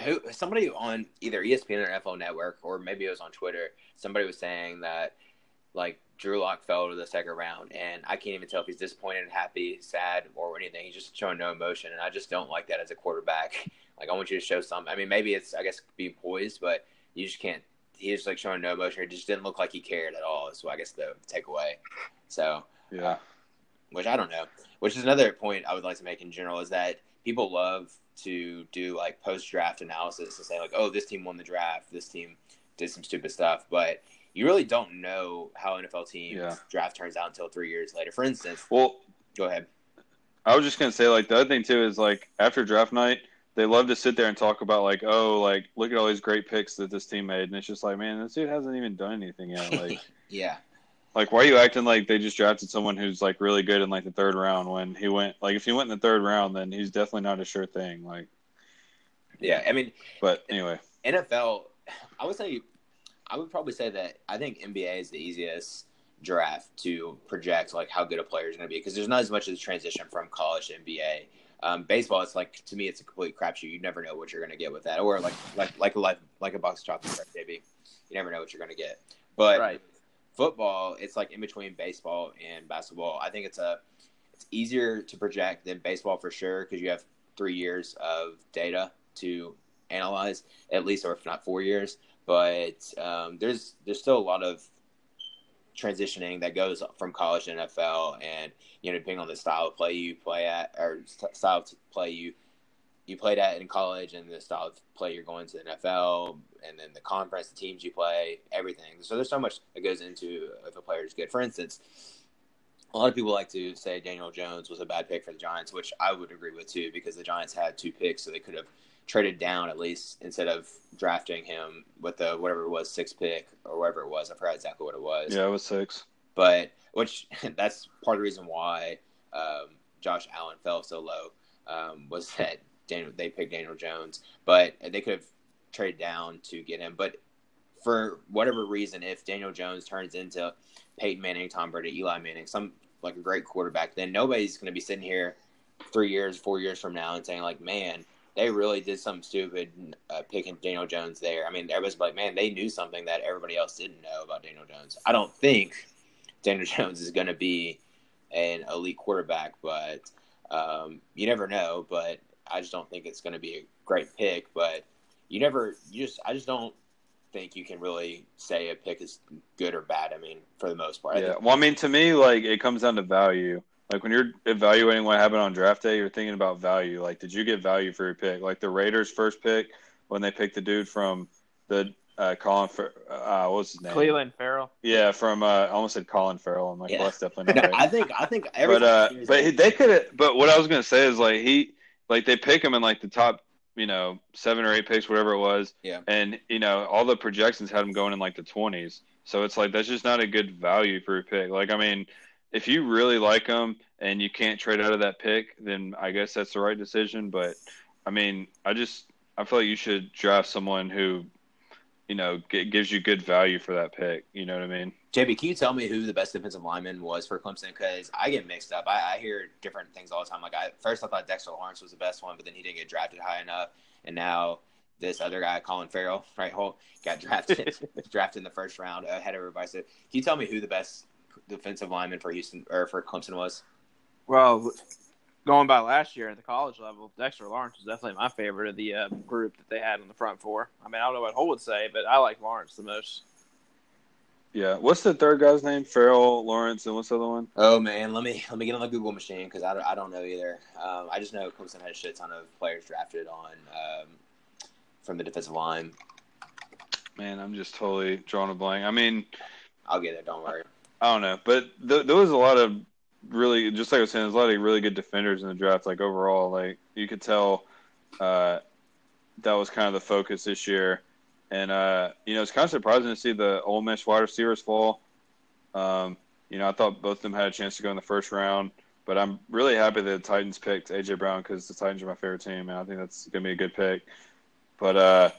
who somebody on either ESPN or NFL Network, or maybe it was on Twitter. Somebody was saying that like Drew Lock fell to the second round, and I can't even tell if he's disappointed, happy, sad, or anything. He's just showing no emotion, and I just don't like that as a quarterback. Like I want you to show some. I mean, maybe it's I guess being poised, but you just can't. He's like showing no emotion. It just didn't look like he cared at all. So I guess the takeaway. So yeah, uh, which I don't know. Which is another point I would like to make in general is that people love to do like post draft analysis and say like, oh, this team won the draft, this team did some stupid stuff, but you really don't know how NFL team yeah. draft turns out until three years later. For instance, well, go ahead. I was just gonna say like the other thing too is like after draft night, they love to sit there and talk about like, oh, like look at all these great picks that this team made, and it's just like, man, this dude hasn't even done anything yet. Like, yeah, like why are you acting like they just drafted someone who's like really good in like the third round when he went like if he went in the third round, then he's definitely not a sure thing. Like, yeah, I mean, but anyway, NFL, I would say I would probably say that I think NBA is the easiest draft to project like how good a player is going to be because there's not as much of the transition from college to NBA. Um, baseball, it's like to me, it's a complete crapshoot. You never know what you're going to get with that, or like like like a life, like a box of chocolates, right, baby. You never know what you're going to get. But right. football, it's like in between baseball and basketball. I think it's a it's easier to project than baseball for sure because you have three years of data to analyze at least, or if not four years but um, there's there's still a lot of transitioning that goes from college to NFL, and you know, depending on the style of play you play at or style of play you you played at in college, and the style of play you're going to the NFL, and then the conference, the teams you play, everything. So there's so much that goes into if a player is good. For instance. A lot of people like to say Daniel Jones was a bad pick for the Giants, which I would agree with too, because the Giants had two picks, so they could have traded down at least instead of drafting him with the whatever it was six pick or whatever it was. I forgot exactly what it was. Yeah, it was six. But which that's part of the reason why um, Josh Allen fell so low um, was that Daniel, they picked Daniel Jones, but they could have traded down to get him. But for whatever reason, if Daniel Jones turns into Peyton Manning, Tom Brady, Eli Manning, some like a great quarterback, then nobody's going to be sitting here three years, four years from now and saying like, man they really did something stupid uh, picking Daniel Jones there. I mean, everybody's like, man, they knew something that everybody else didn't know about Daniel Jones. I don't think Daniel Jones is going to be an elite quarterback, but um, you never know. But I just don't think it's going to be a great pick. But you never, you just, I just don't think you can really say a pick is good or bad. I mean, for the most part. Yeah. Well, I mean, to me, like it comes down to value. Like when you're evaluating what happened on draft day, you're thinking about value. Like, did you get value for your pick? Like the Raiders' first pick when they picked the dude from the uh, Colin, Fer- uh, what was his name? Clelin Ferrell. Yeah, from uh, I almost said Colin Farrell. I'm like, yeah. well, that's definitely not. right. I think I think but uh, but they could. But what I was gonna say is like he like they pick him in like the top you know seven or eight picks, whatever it was. Yeah. And you know all the projections had him going in like the twenties. So it's like that's just not a good value for a pick. Like I mean, if you really like them and you can't trade out of that pick, then I guess that's the right decision. But I mean, I just I feel like you should draft someone who, you know, g- gives you good value for that pick. You know what I mean? JB, can you tell me who the best defensive lineman was for Clemson? Because I get mixed up. I, I, hear different things all the time. Like I first, I thought Dexter Lawrence was the best one, but then he didn't get drafted high enough, and now this other guy, Colin Farrell, right? Holt got drafted drafted in the first round ahead of everybody. So, can you tell me who the best defensive lineman for Houston or for Clemson was? Well, going by last year at the college level, Dexter Lawrence was definitely my favorite of the uh, group that they had on the front four. I mean, I don't know what Holt would say, but I like Lawrence the most. Yeah. What's the third guy's name? Ferrell, Lawrence, and what's the other one? Oh man, let me let me get on the Google machine because I don't, I don't know either. Um, I just know Clemson had a shit ton of players drafted on um, from the defensive line. Man, I'm just totally drawing a blank. I mean, I'll get it. Don't worry. I don't know, but th- there was a lot of really, just like I was saying, there's a lot of really good defenders in the draft. Like overall, like you could tell uh, that was kind of the focus this year. And uh, you know, it's kind of surprising to see the Ole Miss wide receivers fall. Um, you know, I thought both of them had a chance to go in the first round, but I'm really happy that the Titans picked AJ Brown because the Titans are my favorite team, and I think that's gonna be a good pick. But uh,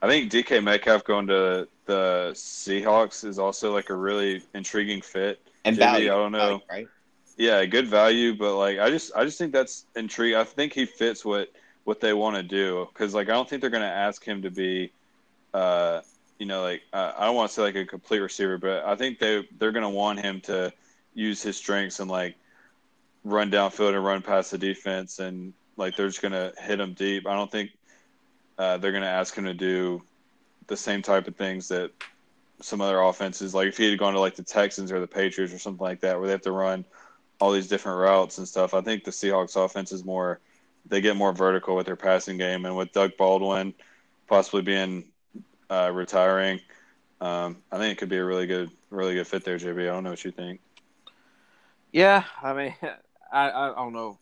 I think DK Metcalf going to the Seahawks is also like a really intriguing fit. And JB, value, I don't know. value, right? Yeah, good value, but like I just I just think that's intriguing. I think he fits what what they want to do because like I don't think they're going to ask him to be, uh, you know, like uh, I don't want to say like a complete receiver, but I think they they're going to want him to use his strengths and like run downfield and run past the defense and like they're just going to hit him deep. I don't think uh, they're going to ask him to do the same type of things that some other offenses like if he had gone to like the Texans or the Patriots or something like that where they have to run all these different routes and stuff. I think the Seahawks offense is more they get more vertical with their passing game and with Doug Baldwin possibly being uh, retiring, um, I think it could be a really good really good fit there, JB. I don't know what you think. Yeah, I mean, I, I don't know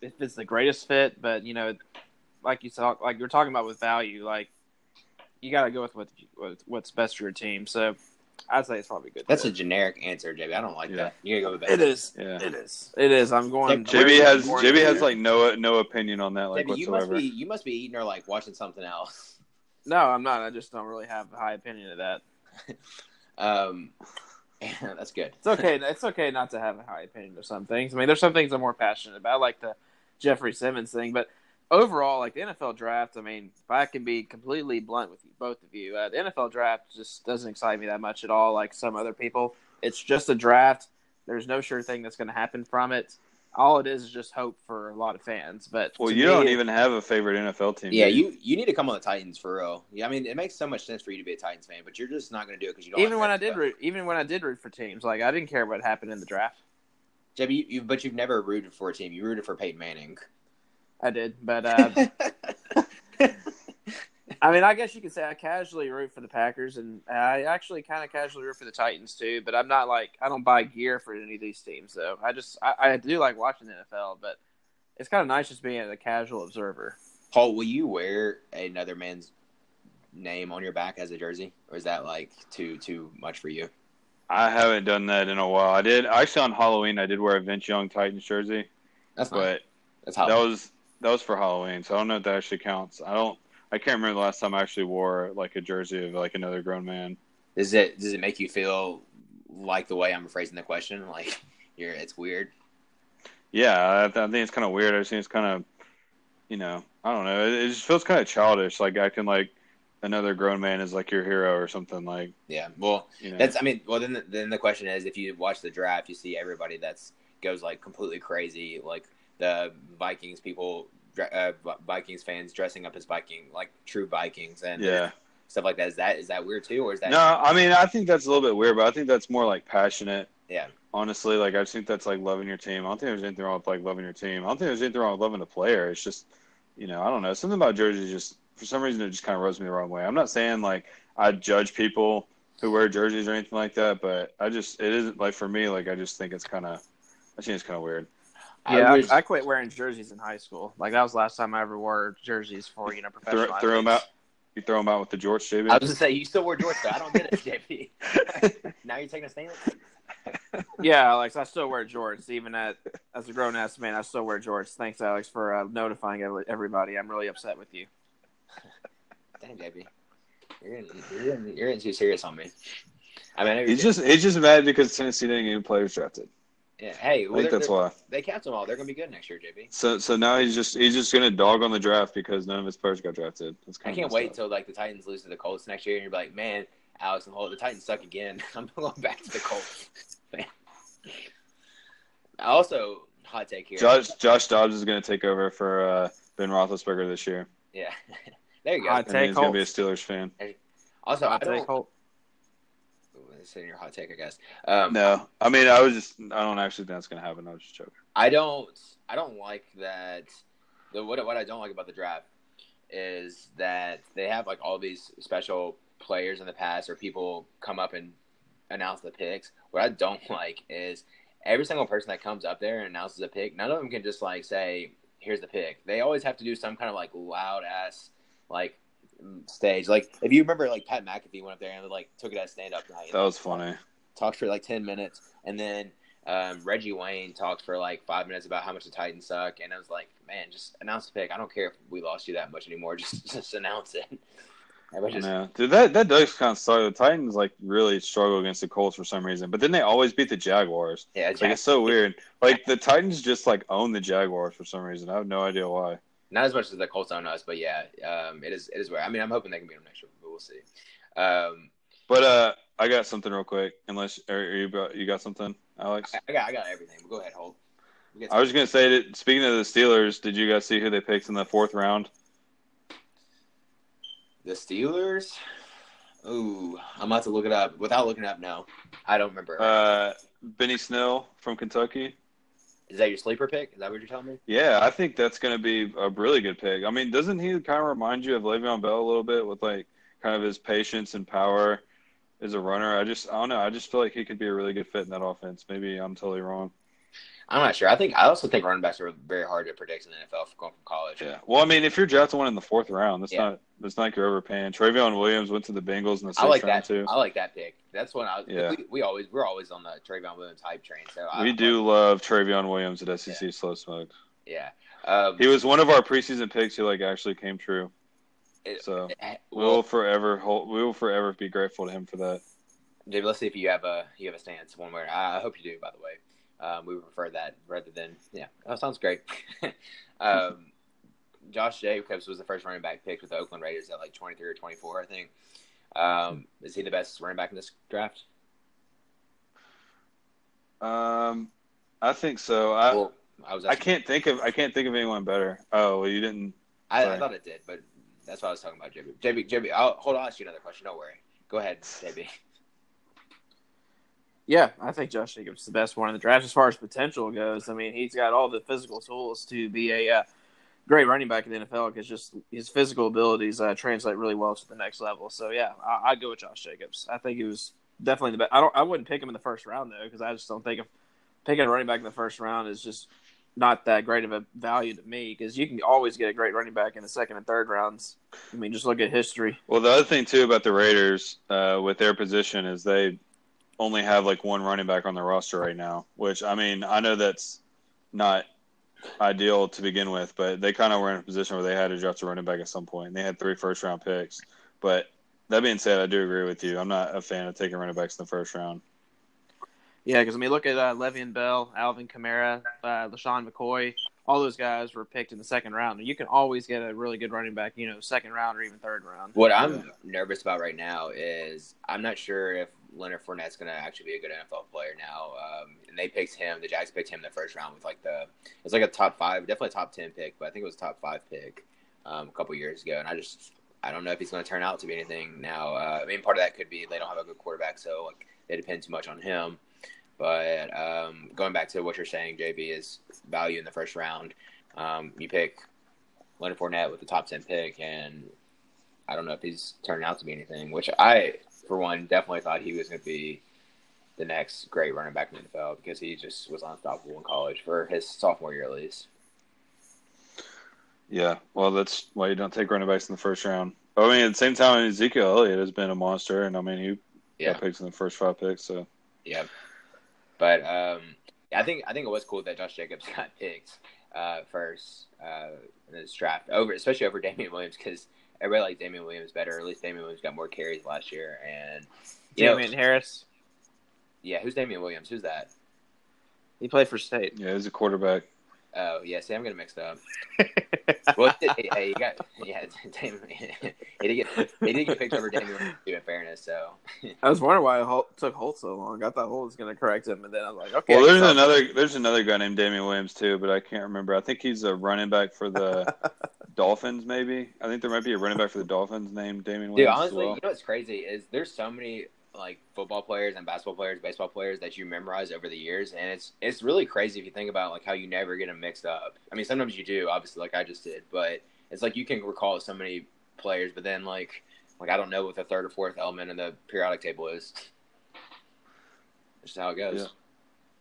if it's the greatest fit, but you know, like you talk, like you're talking about with value, like you got to go with what with what's best for your team. So I'd say it's probably good. That's a generic answer, JB. I don't like Yeah. that. You gotta go with that. It is. Yeah. It is. It is. I'm going. JB has more JB has like no no opinion on that like JB, you must be you must be eating or like watching something else. No, I'm not. I just don't really have a high opinion of that. Um, that's good. It's okay. it's okay not to have a high opinion of some things. I mean, there's some things I'm more passionate about, like the Jeffrey Simmons thing. But overall, like the NFL draft, I mean, if I can be completely blunt with you, both of you, uh, the NFL draft just doesn't excite me that much at all. Like some other people, it's just a draft. There's no sure thing that's going to happen from it. All it is is just hope for a lot of fans. But well, you me, don't even have a favorite NFL team. Yeah, you you need to come on the Titans for real. Yeah, I mean, it makes so much sense for you to be a Titans fan, but you're just not going to do it because you don't. even when I did root, even when I did root for teams, like I didn't care what happened in the draft. JB, you, you, but you've never rooted for a team. You rooted for Peyton Manning. I did, but uh, I mean, I guess you could say I casually root for the Packers, and I actually kind of casually root for the Titans too. But I'm not like I don't buy gear for any of these teams, though. I just I, I do like watching the NFL, but it's kind of nice just being a casual observer. Paul, will you wear another man's name on your back as a jersey, or is that like too too much for you? I haven't done that in a while. I did actually on Halloween. I did wear a Vince Young Titans jersey, That's fine. but That's how. that was that was for Halloween, so I don't know if that actually counts. I don't. I can't remember the last time I actually wore like a jersey of like another grown man. Does it does it make you feel like the way I'm phrasing the question? Like you're it's weird. Yeah, I, I think it's kind of weird. I just think it's kind of, you know, I don't know. It, it just feels kind of childish, like acting like another grown man is like your hero or something. Like, Yeah. Well, you know, that's I mean, well then the, then the question is if you watch the draft, you see everybody that's goes like completely crazy, like the Vikings people, uh, Vikings fans dressing up as Viking, like true Vikings and yeah. stuff like that. Is that is that weird too, or is that No, I mean, I think that's a little bit weird, but I think that's more like passionate. Yeah. Honestly, like I just think that's like loving your team. I don't think there's anything wrong with like loving your team. I don't think there's anything wrong with loving a player. It's just, you know, I don't know. Something about jerseys just for some reason it just kind of rubs me the wrong way. I'm not saying like I judge people who wear jerseys or anything like that, but I just it isn't like for me. Like I just think it's kind of, I think it's kind of weird. I Yeah, I, was- I quit wearing jerseys in high school. Like that was the last time I ever wore jerseys for you know professional. Throw, throw them out. You throw them out with the jorts JB. I was gonna say you still wear jorts, but I don't get it, JP. now you're taking a stand. Yeah, Alex, I still wear jorts. Even at as a grown ass man, I still wear jorts. Thanks, Alex, for uh, notifying everybody. I'm really upset with you. Dang, JP, you're in, you're in, you're in too serious on me. I mean, I know He's just he's just mad because Tennessee didn't get any players drafted. Yeah. Hey, I think they're- that's they're- why. they capped them all. They're gonna be good next year, JB. So so now he's just he's just gonna dog on the draft because none of his players got drafted. That's I can't wait till like the Titans lose to the Colts next year, and you're like, man, Alex and Holt, the Titans suck again. I'm going back to the Colts. Man. Also, hot take here. Josh Josh Dobbs is gonna take over for uh, Ben Roethlisberger this year, Yeah, there you go. Hot and Take he's gonna be a Steelers fan. Also, I I'll don't. It's in your hot take, I guess. Um, No, I mean I was just I don't actually think that's gonna happen. I was just joking. I don't. I don't like that. The what what I don't like about the draft is that they have like all these special players in the past, or people come up and announce the picks. What I don't like is every single person that comes up there and announces a pick. None of them can just like say, "Here's the pick." They always have to do some kind of like loud ass like stage. Like if you remember, like Pat McAfee went up there and like took it as stand up night. That was funny. talked for like 10 minutes and then um, reggie wayne talked for like five minutes about how much the titans suck and i was like man just announce the pick i don't care if we lost you that much anymore just just announce it just, Yeah, dude, that that does kind of suck. The Titans like really struggle against the Colts for some reason, but then they always beat the Jaguars. yeah Like it's so weird. Like the Titans just like own the Jaguars for some reason. I have no idea why. Not as much as the colts on us but yeah um, it is it is weird i mean i'm hoping they can beat them next year but we'll see um, But uh, I got something real quick. Unless are, are you got you got something, Alex? I, I got i got everything go ahead Holt I was gonna say that. Speaking of the Steelers, did you guys see who they picked in the fourth round? the steelers Ooh, I'm about to look it up. Without looking it up, no, I don't remember. Uh, Benny Snell from Kentucky. Is that your sleeper pick? Is that what you're telling me? Yeah, I think that's going to be a really good pick. I mean, doesn't he kind of remind you of Le'Veon Bell a little bit with like kind of his patience and power as a runner? I just I don't know. I just feel like he could be a really good fit in that offense. Maybe I'm totally wrong. I'm not sure. I think I also think running backs are very hard to predict in the NFL from going from college. Yeah. Well, I mean, if you're drafting one in the fourth round, that's Yeah. not that's not like you're overpaying. Trayveon Williams went to the Bengals in the I like round that too. I like that pick. That's when I was. Yeah. We, we always we're always on the Trayveon Williams hype train. So I, We do love Trayveon Williams at SEC Slow Smoke. Yeah. Um, He was one of our preseason picks who like actually came true. it- So it- we will well, forever hold, we will forever be grateful to him for that. David, let's see if you have a you have a stance one way. I hope you do. By the way, um, we prefer that rather than yeah. That sounds great. um, Josh Jacobs was the first running back picked with the Oakland Raiders at like 23 or 24, I think. Um, is he the best running back in this draft? Um, I think so. I well, I was. I can't think of I can't think of anyone better. Oh, well, you didn't. I, I thought it did, but that's what I was talking about, JB. JB, JB. I'll hold on. I'll ask you another question. Don't worry. Go ahead, JB. Yeah, I think Josh Jacobs is the best one in the draft as far as potential goes. I mean, he's got all the physical tools to be a uh, great running back in the NFL because just his physical abilities uh, translate really well to the next level. So yeah, I, I'd go with Josh Jacobs. I think he was definitely the best. I don't. I wouldn't pick him in the first round though because I just don't think of picking a running back in the first round is just not that great of a value to me because you can always get a great running back in the second and third rounds. I mean, just look at history. Well, the other thing too about the Raiders uh, with their position is they only have like one running back on the roster right now. Which I mean, I know that's not ideal to begin with, but they kind of were in a position where they had to draft a running back at some point. They had three first round picks, but that being said, I do agree with you. I'm not a fan of taking running backs in the first round. Yeah, because I mean, look at uh, Le'Veon Bell, Alvin Kamara, uh, LeSean McCoy. All those guys were picked in the second round. You can always get a really good running back, you know, second round or even third round. What I'm nervous about right now is I'm not sure if Leonard Fournette's going to actually be a good NFL player now. Um, and they picked him. The Jags picked him in the first round with like the it's like a top five, definitely a top ten pick, but I think it was a top five pick um, a couple years ago. And I just I don't know if he's going to turn out to be anything now. Uh, I mean, part of that could be they don't have a good quarterback, so like they depend too much on him. But um, going back to what you're saying, JB is value in the first round. Um, you pick Leonard Fournette with the top ten pick, and I don't know if he's turning out to be anything. Which I, for one, definitely thought he was going to be the next great running back in the NFL because he just was unstoppable in college for his sophomore year at least. Yeah, well, that's why you don't take running backs in the first round. I mean, at the same time, Ezekiel Elliott has been a monster, and I mean, he Yeah, got picked in the first five picks. So yeah. But um, I think I think it was cool that Josh Jacobs got picked uh, first uh, in this draft over, especially over Damian Williams because everybody liked Damian Williams better. At least Damian Williams got more carries last year, and you know- Damien Harris. yeah, who's Damian Williams? Who's that? He played for State. Yeah, he's a quarterback. Oh yeah, see, I'm getting mixed up. well, hey, you got yeah, Damon, he did get he did get picked over Damien in fairness. So I was wondering why it took Holt so long. I thought Holt was going to correct him, and then I was like, okay. Well, there's another there's another guy named Damien Williams too, but I can't remember. I think he's a running back for the Dolphins. Maybe I think there might be a running back for the Dolphins named Damien Williams. Dude, honestly, well. you know what's crazy is there's so many like football players and basketball players, baseball players that you memorize over the years, and it's it's really crazy if you think about like how you never get them mixed up. I mean, sometimes you do, obviously, like I just did, but it's like you can recall so many players, but then like like I don't know what the third or fourth element in the periodic table is. That's just how it goes. Yeah.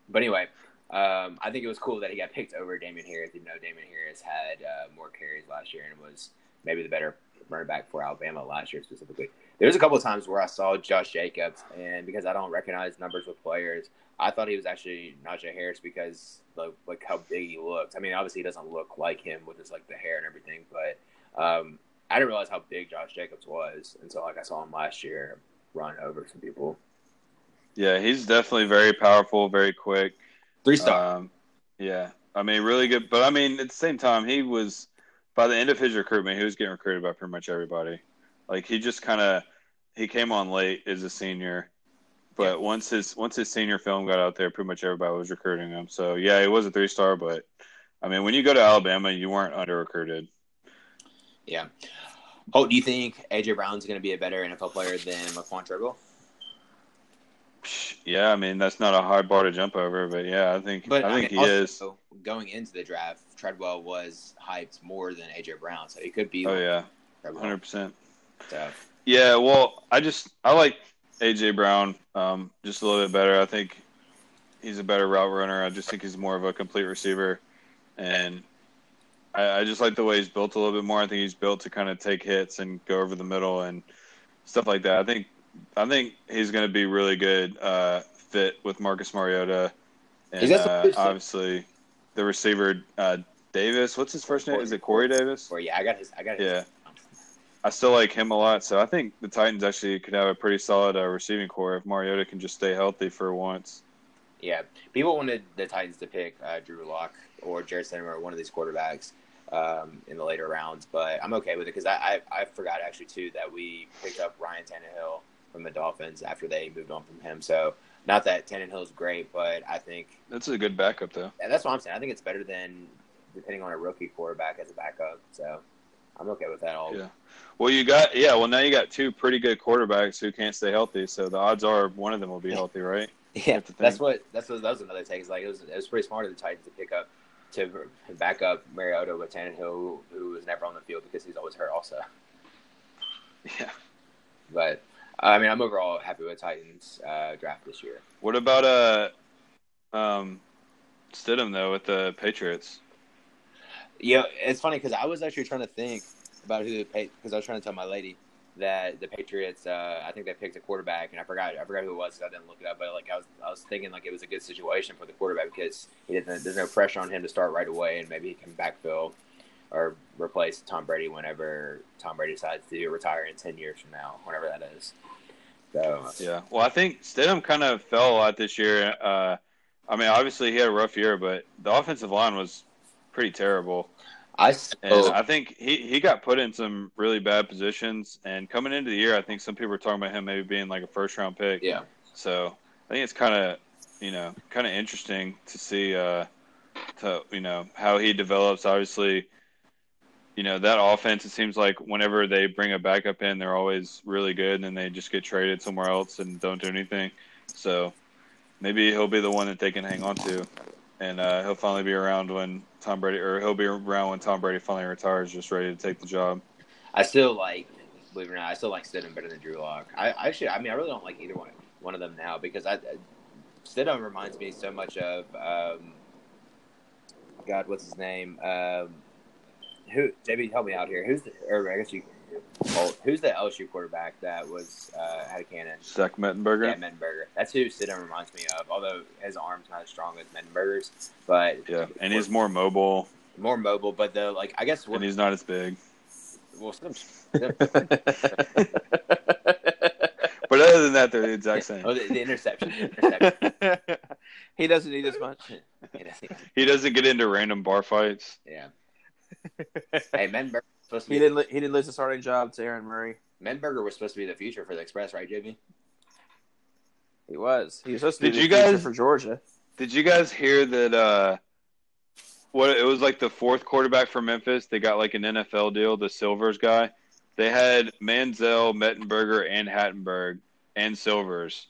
But anyway, um, I think it was cool that he got picked over Damien Harris. Even though Damien Harris had uh, more carries last year and was maybe the better running back for Alabama last year specifically. There's a couple of times where I saw Josh Jacobs, and because I don't recognize numbers with players, I thought he was actually Najee Harris because like, like how big he looked. I mean, obviously he doesn't look like him with his like the hair and everything, but um, I didn't realize how big Josh Jacobs was until like I saw him last year run over some people. Yeah, he's definitely very powerful, very quick. Three star. Um, yeah, I mean, really good. But I mean, at the same time, he was by the end of his recruitment, he was getting recruited by pretty much everybody. Like he just kind of he came on late as a senior, but yeah. once his once his senior film got out there, pretty much everybody was recruiting him. So yeah, he was a three star, but I mean, when you go to Alabama, you weren't under recruited. Yeah. Oh, do you think AJ Brown's going to be a better NFL player than Laquon Treadwell? Yeah, I mean that's not a hard bar to jump over, but yeah, I think but, I, I think mean, he is. Going into the draft, Treadwell was hyped more than AJ Brown, so he could be. Oh yeah, hundred percent. Yeah, well, I just I like AJ Brown um, just a little bit better. I think he's a better route runner. I just think he's more of a complete receiver, and I, I just like the way he's built a little bit more. I think he's built to kind of take hits and go over the middle and stuff like that. I think I think he's going to be really good uh, fit with Marcus Mariota, and uh, obviously the receiver uh, Davis. What's his first name? Is it Corey Davis? Or yeah, I got his. I got his. Yeah. I still like him a lot. So I think the Titans actually could have a pretty solid uh, receiving core if Mariota can just stay healthy for once. Yeah, people wanted the Titans to pick uh, Drew Lock or Jarrett Stidham or one of these quarterbacks um, in the later rounds, but I'm okay with it because I, I, I forgot actually too that we picked up Ryan Tannehill from the Dolphins after they moved on from him. So not that Tannehill is great, but I think that's a good backup though. that's what I'm saying. I think it's better than depending on a rookie quarterback as a backup. So I'm okay with that all. Yeah. Well, you got yeah. Well, now you got two pretty good quarterbacks who can't stay healthy. So the odds are one of them will be healthy, right? yeah, that's what that's what that was another take. Is like it was it was pretty smart of the Titans to pick up to back up Mariota with Tannehill, who, who was never on the field because he's always hurt, also. Yeah. But I mean, I'm overall happy with Titans uh, draft this year. What about uh, um, Stidham though with the Patriots? Yeah, it's funny because I was actually trying to think about who the because I was trying to tell my lady that the Patriots. Uh, I think they picked a quarterback, and I forgot. I forgot who it was. So I didn't look it up. But like I was, I was thinking like it was a good situation for the quarterback because. There's no pressure on him to start right away, and maybe he can backfill or replace Tom Brady whenever Tom Brady decides to retire in ten years from now, whenever that is. So yeah, well, I think Stidham kind of fell a lot this year. Uh, I mean, obviously he had a rough year, but the offensive line was pretty terrible. I I think he, he got put in some really bad positions. And coming into the year, I think some people were talking about him maybe being like a first round pick. Yeah. So I think it's kind of you know kind of interesting to see uh, to you know how he develops. Obviously, you know that offense. It seems like whenever they bring a backup in, they're always really good, and then they just get traded somewhere else and don't do anything. So maybe he'll be the one that they can hang on to and uh, he'll finally be around when Tom Brady, or he'll be around when Tom Brady finally retires, just ready to take the job. I still like, believe it or not, I still like Stidham better than Drew Lock. I actually, I mean, I really don't like either one one of them now because I, Stidham reminds me so much of, um, God, what's his name? Um, who? JB, help me out here. Who's the? Or I guess you who's the LSU quarterback that was uh, had a cannon? Zach Mettenberger. Yeah, Mettenberger. That's who Stidham reminds me of. Although his arm's not as strong as Mettenberger's, but yeah, and he's more mobile. More mobile, but the like, I guess, and he's not as big. Well, but other than that, they're the exact same. Oh, the, the interception. interception. he doesn't need as much. He doesn't- He doesn't get into random bar fights. yeah. Hey, Mettenberger was supposed to He be. didn't. li- He didn't lose the starting job to Aaron Murray. Mettenberger was supposed to be the future for the Express, right, JB? He was. He was supposed to be Did the you future guys- for Georgia? Did you guys hear that? uh What it was like the fourth quarterback for Memphis. They got like an NFL deal. The Silvers guy. They had Manziel, Mettenberger, and Hackenberg, and Silvers.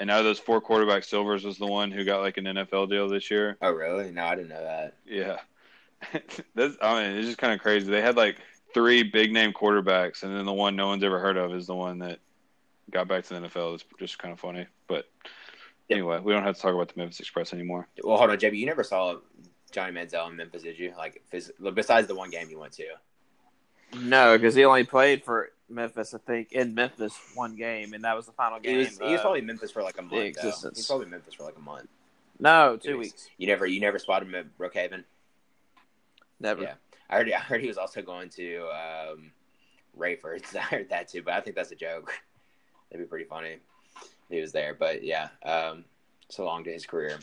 And out of those four quarterbacks, Silvers was the one who got like an NFL deal this year. Oh, really? No, I didn't know that. Yeah, that's. I mean, it's just kind of crazy. They had like three big name quarterbacks, and then the one no one's ever heard of is the one that got back to the NFL. It's just kind of funny. But anyway, we don't have to talk about the Memphis Express anymore. Well, hold on, JB. You never saw Johnny Manziel in Memphis, did you? Like, besides the one game you went to. No, because he only played for Memphis. I think in Memphis one game, and that was the final He game. was, he was uh, probably in Memphis for like a month. Though. He was probably in Memphis for like a month. no Two two weeks. weeks. You never, you never spotted him at Brookhaven. Never. Yeah. I heard, I heard he was also going to um, Raiford's. I heard that too, but I think that's a joke. That'd be pretty funny. He was there, but yeah. Um, so long to his career.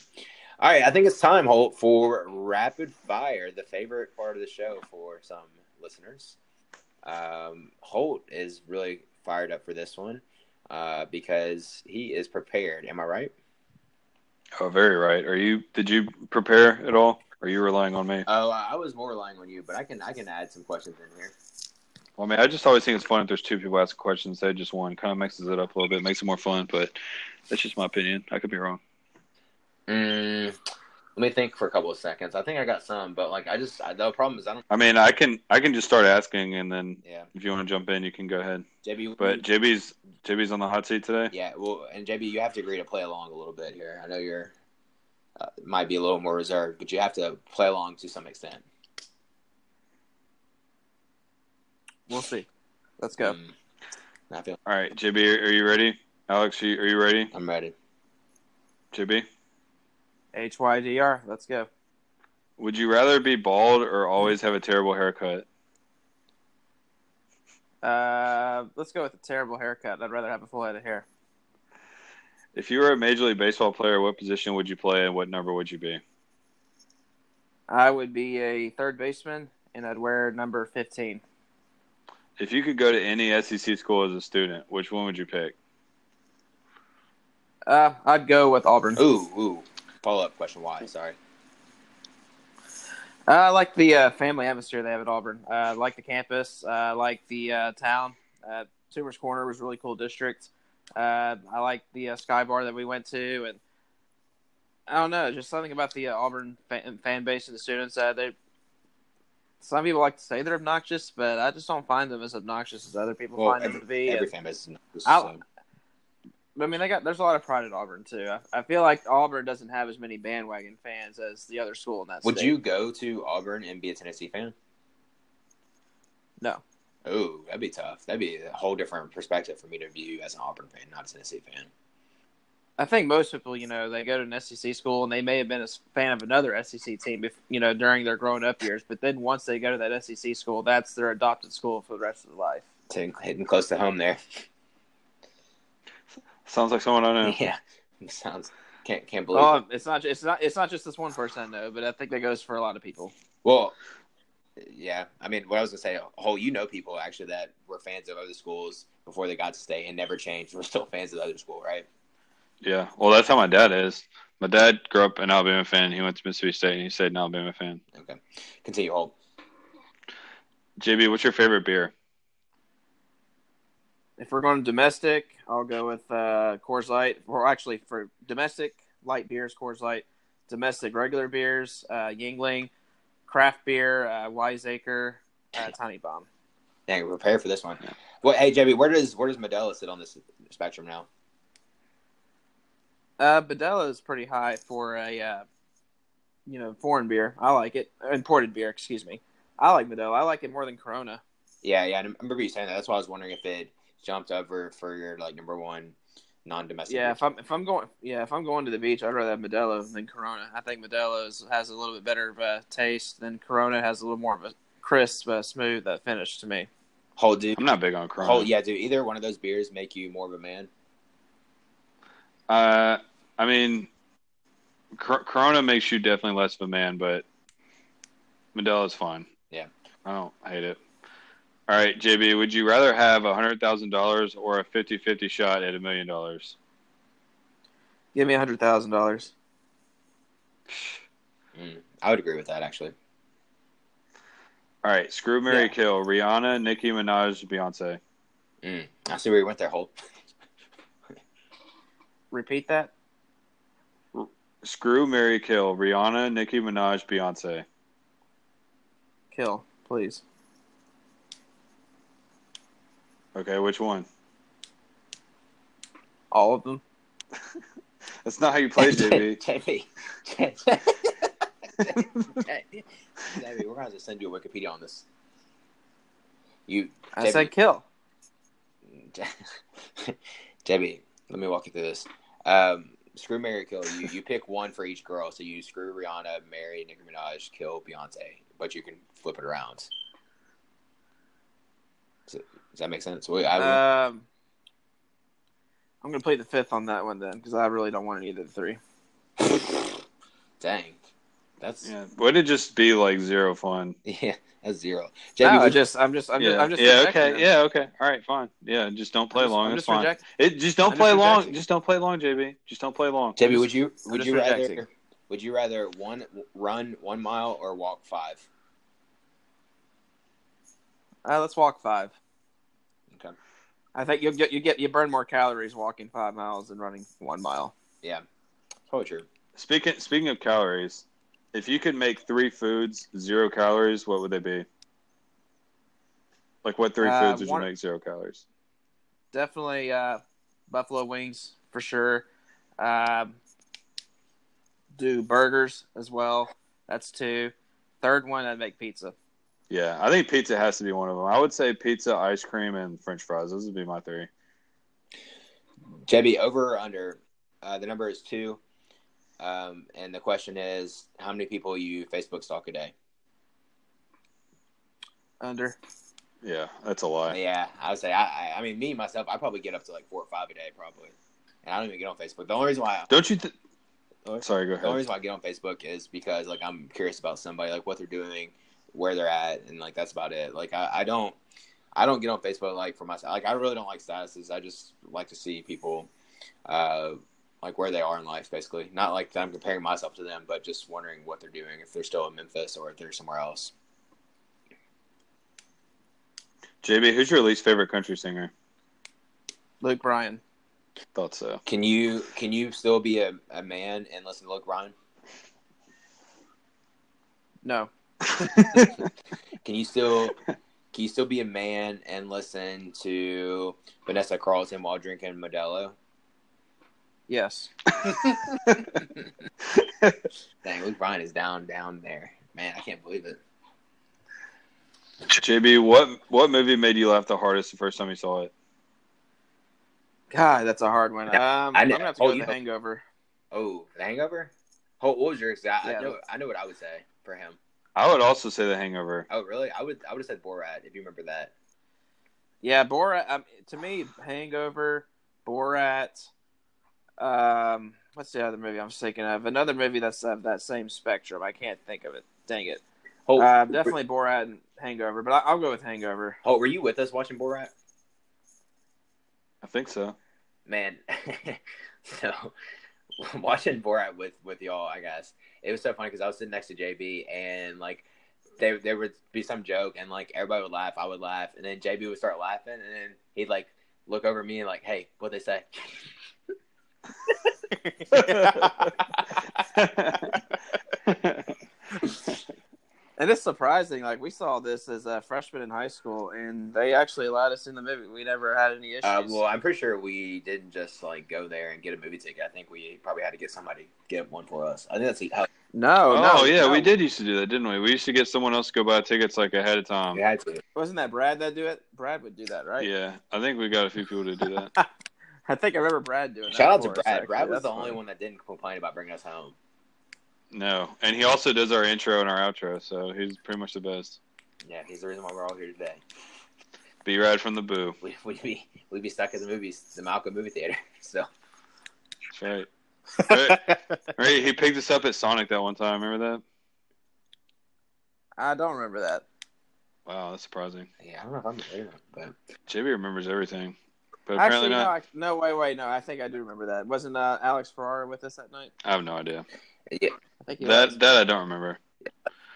All right, I think it's time, Holt, for rapid fire, the favorite part of the show for some listeners. Um, Holt is really fired up for this one uh, because he is prepared. Am I right? Oh, very right. Are you? Did you prepare at all? Are you relying on me? Oh, I was more relying on you, but I can I can add some questions in here. Well, I mean, I just always think it's fun if there's two people asking questions of just one. Kind of mixes it up a little bit, makes it more fun. But that's just my opinion. I could be wrong. Mm, let me think for a couple of seconds. I think I got some, but like I just I, the problem is I don't. I mean, I can I can just start asking, and then Yeah, if you want to jump in, you can go ahead. JB. But JB's JB's on the hot seat today. yeah, well, and JB, you have to agree to play along a little bit here. I know you're uh, might be a little more reserved, but you have to play along to some extent. We'll see. Let's go. Mm, I feel All right, JB, are, are you ready? Alex, are you, are you ready? I'm ready. JB, HYDR. Let's go. would you rather be bald or always have a terrible haircut? Uh, let's go with a terrible haircut. I'd rather have a full head of hair. If you were a Major League Baseball player, what position would you play and what number would you be? I would be a third baseman, and I'd wear number fifteen. If you could go to any SEC school as a student, which one would you pick? Uh, I'd go with Auburn. Ooh, ooh. Follow up question. Why? Sorry. Uh, I like the uh, family atmosphere they have at Auburn. Uh, I like the campus. Uh, I like the uh, town. Uh, Toomer's Corner was a really cool district. Uh, I like the uh, Sky Bar that we went to, and I don't know, just something about the uh, Auburn fan, fan base and the students. Uh, they some people like to say they're obnoxious, but I just don't find them as obnoxious as other people Well, find them to be. every And- fan base is I'll- so- I mean, they got there's a lot of pride at Auburn too. I, I feel like Auburn doesn't have as many bandwagon fans as the other school in that. Would state. you go to Auburn and be a Tennessee fan? No. Oh, that'd be tough. That'd be a whole different perspective for me to view as an Auburn fan, not a Tennessee fan. I think most people, you know, they go to an SEC school and they may have been a fan of another SEC team, if you know, during their growing up years. But then once they go to that SEC school, that's their adopted school for the rest of their life. To hitting close to home there. Sounds like someone I know. Yeah, sounds can't can't believe. Oh, it. it's not. It's not. It's not just this one person I know, but I think that goes for a lot of people. Well, yeah. I mean, what I was gonna say, whole you know people actually that were fans of other schools before they got to state and never changed. We're still fans of the other school, right? Yeah. Well, that's how my dad is. My dad grew up an Alabama fan. He went to Mississippi State and he stayed an Alabama fan. Okay. Continue, Holt. JB, what's your favorite beer? If we're going domestic, I'll go with uh, Coors Light. Or actually, for domestic light beers, Coors Light. Domestic regular beers, uh, Yuengling. Craft beer, uh, Wiseacre, uh, Tiny Bomb. Dang, prepare for this one. Well, hey JB, where does where does Modelo sit on this spectrum now? Uh, Badella is pretty high for a, uh, you know, foreign beer. I like it. Imported beer, excuse me. I like Modelo. I like it more than Corona. Yeah, yeah. I remember you saying that. That's why I was wondering if it jumped over for your like number one non-domestic. Yeah, if I'm if I'm going yeah if I'm going to the beach, I'd rather have Modelo than Corona. I think Modelo is, has a little bit better of a taste than Corona has a little more of a crisp, uh, smooth uh, finish to me. Holt, dude. I'm not big on Corona. Holt, yeah, dude. Either one of those beers make you more of a man. Uh, I mean, Corona makes you definitely less of a man, but is fine. Yeah, I don't hate it. All right, JB, would you rather have a hundred thousand dollars or a 50-50 shot at a million dollars? Give me a hundred thousand dollars. Mm, I would agree with that actually. All right, screw Mary yeah. Kill, Rihanna, Nicki Minaj, Beyonce. Mm, I see where you went there, Holt. Repeat that. Screw Mary Kill, Rihanna, Nicki Minaj, Beyonce. Kill, please. Okay, which one? All of them. That's not how you play, JB. JB. JB, we're gonna to send you a Wikipedia on this. You. I said kill. JB, let me walk you through this. Um, screw Mary Kill. You you pick one for each girl. So you screw Rihanna, Mary, Nicki Minaj, kill Beyonce, but you can flip it around. Does, does that make sense? Well, I um, I'm gonna play the fifth on that one then because I really don't want any of the three. Dang, that's yeah. Would it just be like zero fun? Yeah, that's zero. JB, no, just I'm just I'm yeah. just I'm just yeah. Okay, them. yeah. Okay, all right, fine. Yeah, just don't play just, long. It's fine. It just don't I'm play just long. Just don't play long, JB. Just don't play long. JB, would you would you rejecting. rather would you rather one run one mile or walk five? Uh, let's walk five. Okay. I think you get you get you burn more calories walking five miles than running one mile. Yeah, totally true. Speaking speaking of calories, if you could make three foods zero calories, what would they be? Like what three uh, foods would one, you make zero calories? Definitely uh, buffalo wings for sure. Um, do burgers as well. That's two. Third one, I'd make pizza. Yeah, I think pizza has to be one of them. I would say pizza, ice cream, and French fries. Those would be my three. Jebby, over or under? Uh, the number is two. Um, and the question is, how many people you Facebook stalk a day? Under. Yeah, that's a lot. Yeah, I would say. I, I, mean, me myself, I probably get up to like four or five a day, probably. And I don't even get on Facebook. The only reason why. I, don't you? Th- Sorry, go ahead. The only reason why I get on Facebook is because like I'm curious about somebody, like what they're doing, where they're at, and like that's about it. Like I, I don't. I don't get on Facebook like for myself. Like I really don't like statuses. I just like to see people uh, like where they are in life, basically. Not like that I'm comparing myself to them, but just wondering what they're doing, if they're still in Memphis or if they're somewhere else. JB, who's your least favorite country singer? Luke Bryan. Thought so. Can you can you still be a, a man and listen to Luke Bryan? No. can you still can you still be a man and listen to Vanessa Carlton while drinking Modelo? Yes. Dang, Luke Bryan is down, down there. Man, I can't believe it. JB, what what movie made you laugh the hardest the first time you saw it? God, that's a hard one. Um, I, am gonna have to oh, go with The Hangover. Oh, The Hangover. Oh, what was yours? I, yeah. I know, I know what I would say for him. I would also say The Hangover. Oh, really? I would I would have said Borat if you remember that. Yeah, Borat. Um, to me, Hangover, Borat. Um, what's the other movie I'm thinking of? Another movie that's of that same spectrum. I can't think of it. Dang it. Oh, uh, definitely Borat and Hangover, but I, will go with Hangover. Oh, were you with us watching Borat? I think so. Man, so watching Borat with with y'all, I guess it was so funny because I was sitting next to JB and like there there would be some joke and like everybody would laugh, I would laugh, and then JB would start laughing, and then he'd like look over me and like, "Hey, what they say?" and it's surprising. Like we saw this as a freshman in high school, and they actually allowed us in the movie. We never had any issues. Uh, well, I'm pretty sure we didn't just like go there and get a movie ticket. I think we probably had to get somebody to get one for us. I think that's how. No, oh, no, yeah, no. we did used to do that, didn't we? We used to get someone else to go buy tickets like ahead of time. We had. Wasn't that Brad that do it? Brad would do that, right? Yeah, I think we got a few people to do that. I think I remember Brad doing. Shout out to Brad. Brad was the funny. only one that didn't complain about bringing us home. No, and he also does our intro and our outro, so he's pretty much the best. Yeah, he's the reason why we're all here today. Be rad from the boo. We, would be we'd be stuck in the movies, the Malco movie theater. So That's right. right. right. He picked us up at Sonic that one time. Remember that? I don't remember that. Wow, that's surprising. Yeah, I don't know if I'm there, but JB remembers everything, but apparently Actually, no. I, no, wait, wait, no. I think I do remember that. Wasn't uh, Alex Ferrara with us that night? I have no idea. Yeah, I think he That was. that I don't remember.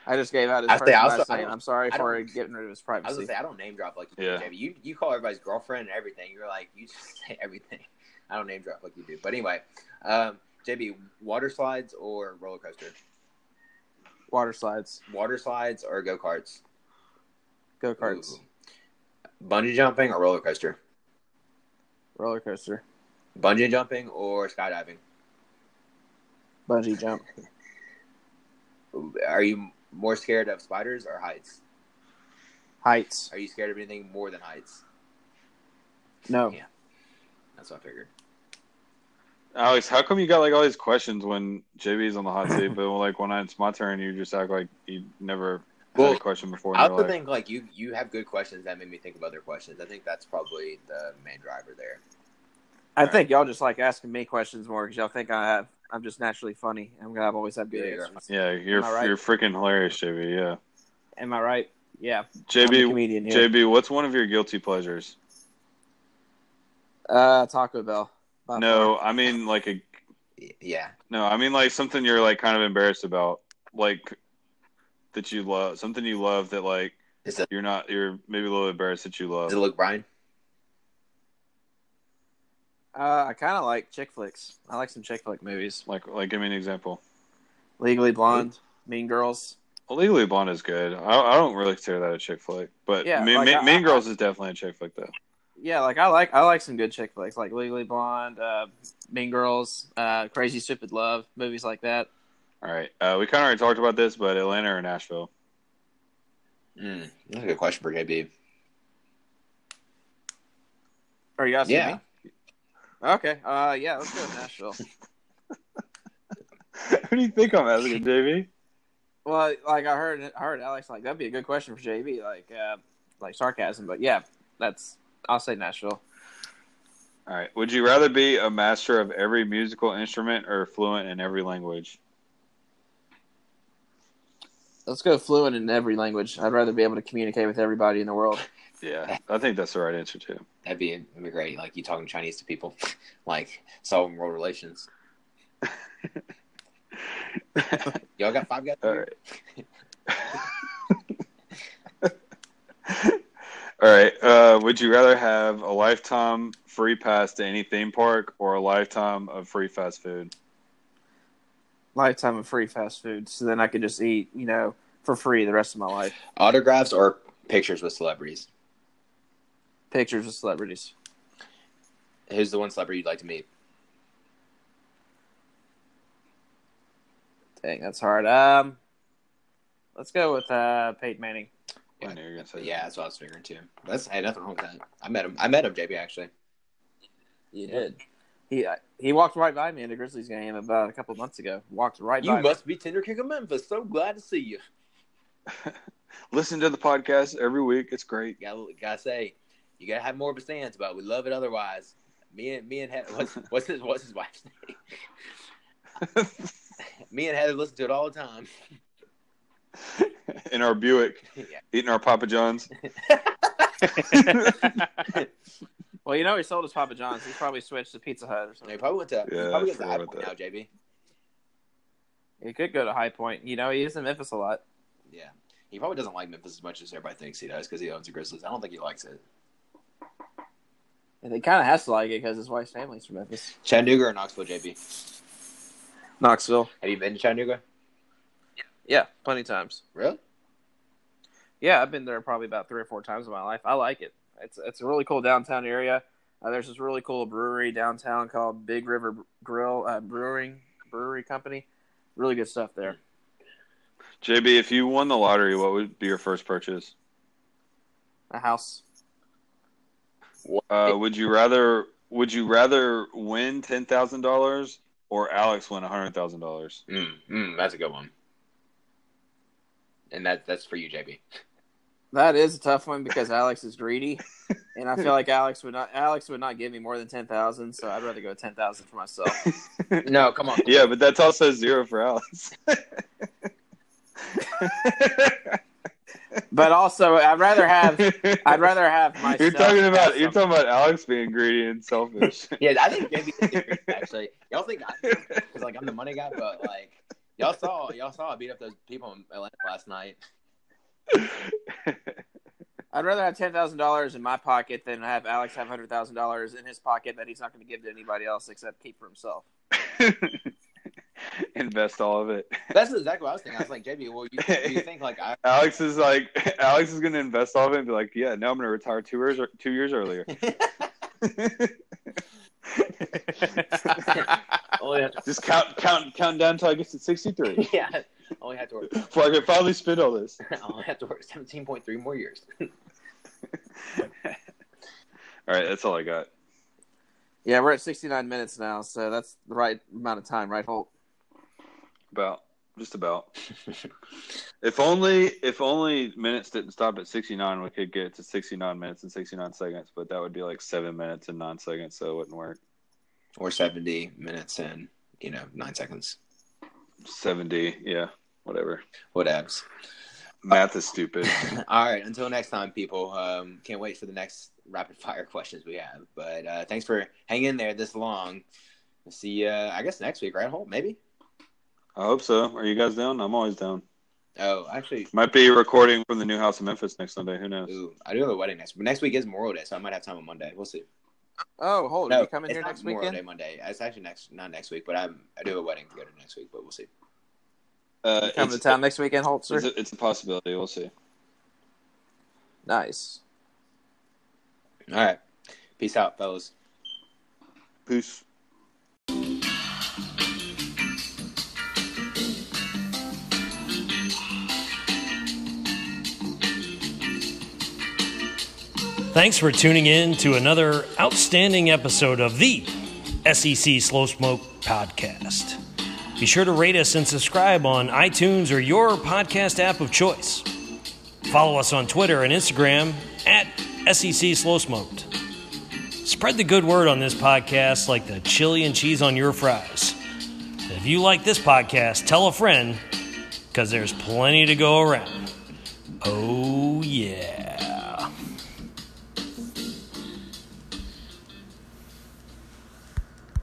I just gave out his I first say, and also- last I name. don't- I'm sorry for getting rid of his I was privacy. gonna say I don't name drop like you Yeah. do, JB. You you call everybody's girlfriend and everything. You're like you just say everything. I don't name drop like you do. But anyway, um, JB, water slides or roller coaster? Water slides, Water slides or go karts? go karts, Bungee jumping or roller coaster? roller coaster, Bungee jumping or skydiving? Bungee jump. Are you more scared of spiders or heights? Heights. Are you scared of anything more than heights? No. Yeah. That's what I figured. Alex, how come you got like all these questions when JB's on the hot seat, but like when it's my turn, you just act like you never Well, had a question before? I and also you're like, think like you you have good questions that made me think of other questions. I think that's probably the main driver there. I think y'all just like asking me questions more because y'all think I have. I'm just naturally funny. I'm gonna have always have good Yeah, you're answers. yeah, you're right? you're freaking hilarious, JB. Yeah, Am I right? Yeah. I'm the JB, comedian here. JB, what's one of your guilty pleasures? Uh, Taco Bell. by No, I mean like a Yeah. no, I mean like something you're like kind of embarrassed about, like that you love, something you love that like Is it you're not, you're maybe a little embarrassed that you love. does it look Brian? Far. Uh, I kind of like chick flicks. I like some chick flick movies. Like, like give me an example. Legally Blonde, Mean Girls. Well, Legally Blonde is good. I, I don't really consider that a chick flick, but Yeah, Mean, like, Mean- I- Mean I- Girls is definitely a chick flick though. Yeah, like I like I like some good chick flicks, like Legally Blonde, uh, Mean Girls, uh, Crazy Stupid Love, movies like that. All right, uh, we kind of already talked about this, but Atlanta or Nashville? Mm, that's a good question for JB. Are you asking Yeah. me? Okay. Uh, yeah, let's go with Nashville. Who do you think I'm asking, JB? well, like I heard, I heard Alex like that'd be a good question for JB, like uh, like sarcasm, but yeah, that's I'll say Nashville. All right. Would you rather be a master of every musical instrument or fluent in every language? Let's go fluent in every language. I'd rather be able to communicate with everybody in the world. Yeah, I think that's the right answer too. That'd be, that'd be great. Like you talking Chinese to people, like solving world relations. Y'all got five guys. All here? right. All right. Uh, would you rather have a lifetime free pass to any theme park or a lifetime of free fast food? Lifetime of free fast food, so then I could just eat, you know, for free the rest of my life. Autographs or pictures with celebrities. Pictures of celebrities. Who's the one celebrity you'd like to meet? Dang, that's hard. Um, let's go with uh, Peyton Manning. I knew you were gonna say that. Yeah, that's what I was figuring too. That's hey, nothing wrong with that. I met him. I met him, JB. Actually, You did. He uh, he walked right by me in a Grizzlies game about a couple months ago. Walked right you by. me. must be Tender King of Memphis. So glad to see you. Listen to the podcast every week. It's great. Gotta, gotta say, you gotta have more of a stance, but we love it otherwise. Me and me and Heather, what's, what's his what's his wife's name? Me and Heather listen to it all the time. In our Buick, yeah. eating our Papa John's. well, you know he sold his Papa John's. He probably switched to Pizza Hut or He something. probably went to. Yeah, he probably went to High Point now, that. JB. He could go to High Point. You know, he is in Memphis a lot. Yeah, he probably doesn't like Memphis as much as everybody thinks he does because he owns the Grizzlies. I don't think he likes it. And he kind of has to like it because his wife's family's from Memphis. Chattanooga or Knoxville, JB? Knoxville. Have you been to Chattanooga? Yeah, plenty of times. Really? Yeah, I've been there probably about three or four times in my life. I like it. It's it's a really cool downtown area. Uh, there's this really cool brewery downtown called Big River Grill uh, Brewing Brewery Company. Really good stuff there. JB, if you won the lottery, what would be your first purchase? A house. Uh, would you rather would you rather win ten thousand dollars or Alex win hundred thousand dollars? Mm, mm, that's a good one. And that that's for you, JB. That is a tough one because Alex is greedy, and I feel like Alex would not. Alex would not give me more than ten thousand, so I'd rather go ten thousand for myself. no, come on. Yeah, but that's also zero for Alex. but also, I'd rather have. I'd rather have myself. You're talking about you're talking about Alex being greedy and selfish. Yeah, I think JB is actually. Y'all think I because like I'm the money guy, but like y'all saw y'all saw I beat up those people in Atlanta last night. I'd rather have ten thousand dollars in my pocket than have Alex have hundred thousand dollars in his pocket that he's not going to give to anybody else except keep for himself. Invest all of it. That's exactly what I was thinking. I was like, JB, well, you, you think like I Alex is like Alex is gonna invest all of it and be like, yeah, no, I'm gonna retire two years two years earlier. only have to, Just count count count down until I get to sixty three. yeah, only have to work Before I can finally spend all this. I only have to work seventeen point three more years. All right, that's all I got. Yeah, we're at sixty nine minutes now, so that's the right amount of time, right, Holt? About just about. if only if only minutes didn't stop at sixty nine, we could get to sixty nine minutes and sixty nine seconds, but that would be like seven minutes and nine seconds, so it wouldn't work. or seventy minutes and you know nine seconds. Seventy, yeah, whatever. Whatevs. Math is stupid. All right. Until next time, people. Um, can't wait for the next rapid fire questions we have. But uh, thanks for hanging in there this long. We'll see you, uh, I guess, next week, right, Holt? Maybe? I hope so. Are you guys down? I'm always down. Oh, actually, Might be recording from the new house in Memphis next Sunday. Who knows? ooh, I do have a wedding next week. Next week is Memorial Day, so I might have time on Monday. We'll see. Oh, hold. no, are you coming it's here not next Memorial weekend? Day Monday. It's actually next, not next week, but I'm, I do have a wedding to go to next week, but we'll see. Uh, You coming to town next weekend, Holt, sir? it's, a, it's a possibility. We'll see. Nice. All right. Peace out, fellas. Peace. Thanks for tuning in to another outstanding episode of the SEC Slow Smoke Podcast. Be sure to rate us and subscribe on iTunes or your podcast app of choice. Follow us on Twitter and Instagram at SEC Slow Smoked. Spread the good word on this podcast like the chili and cheese on your fries. If you like this podcast, tell a friend because there's plenty to go around. Oh, yeah.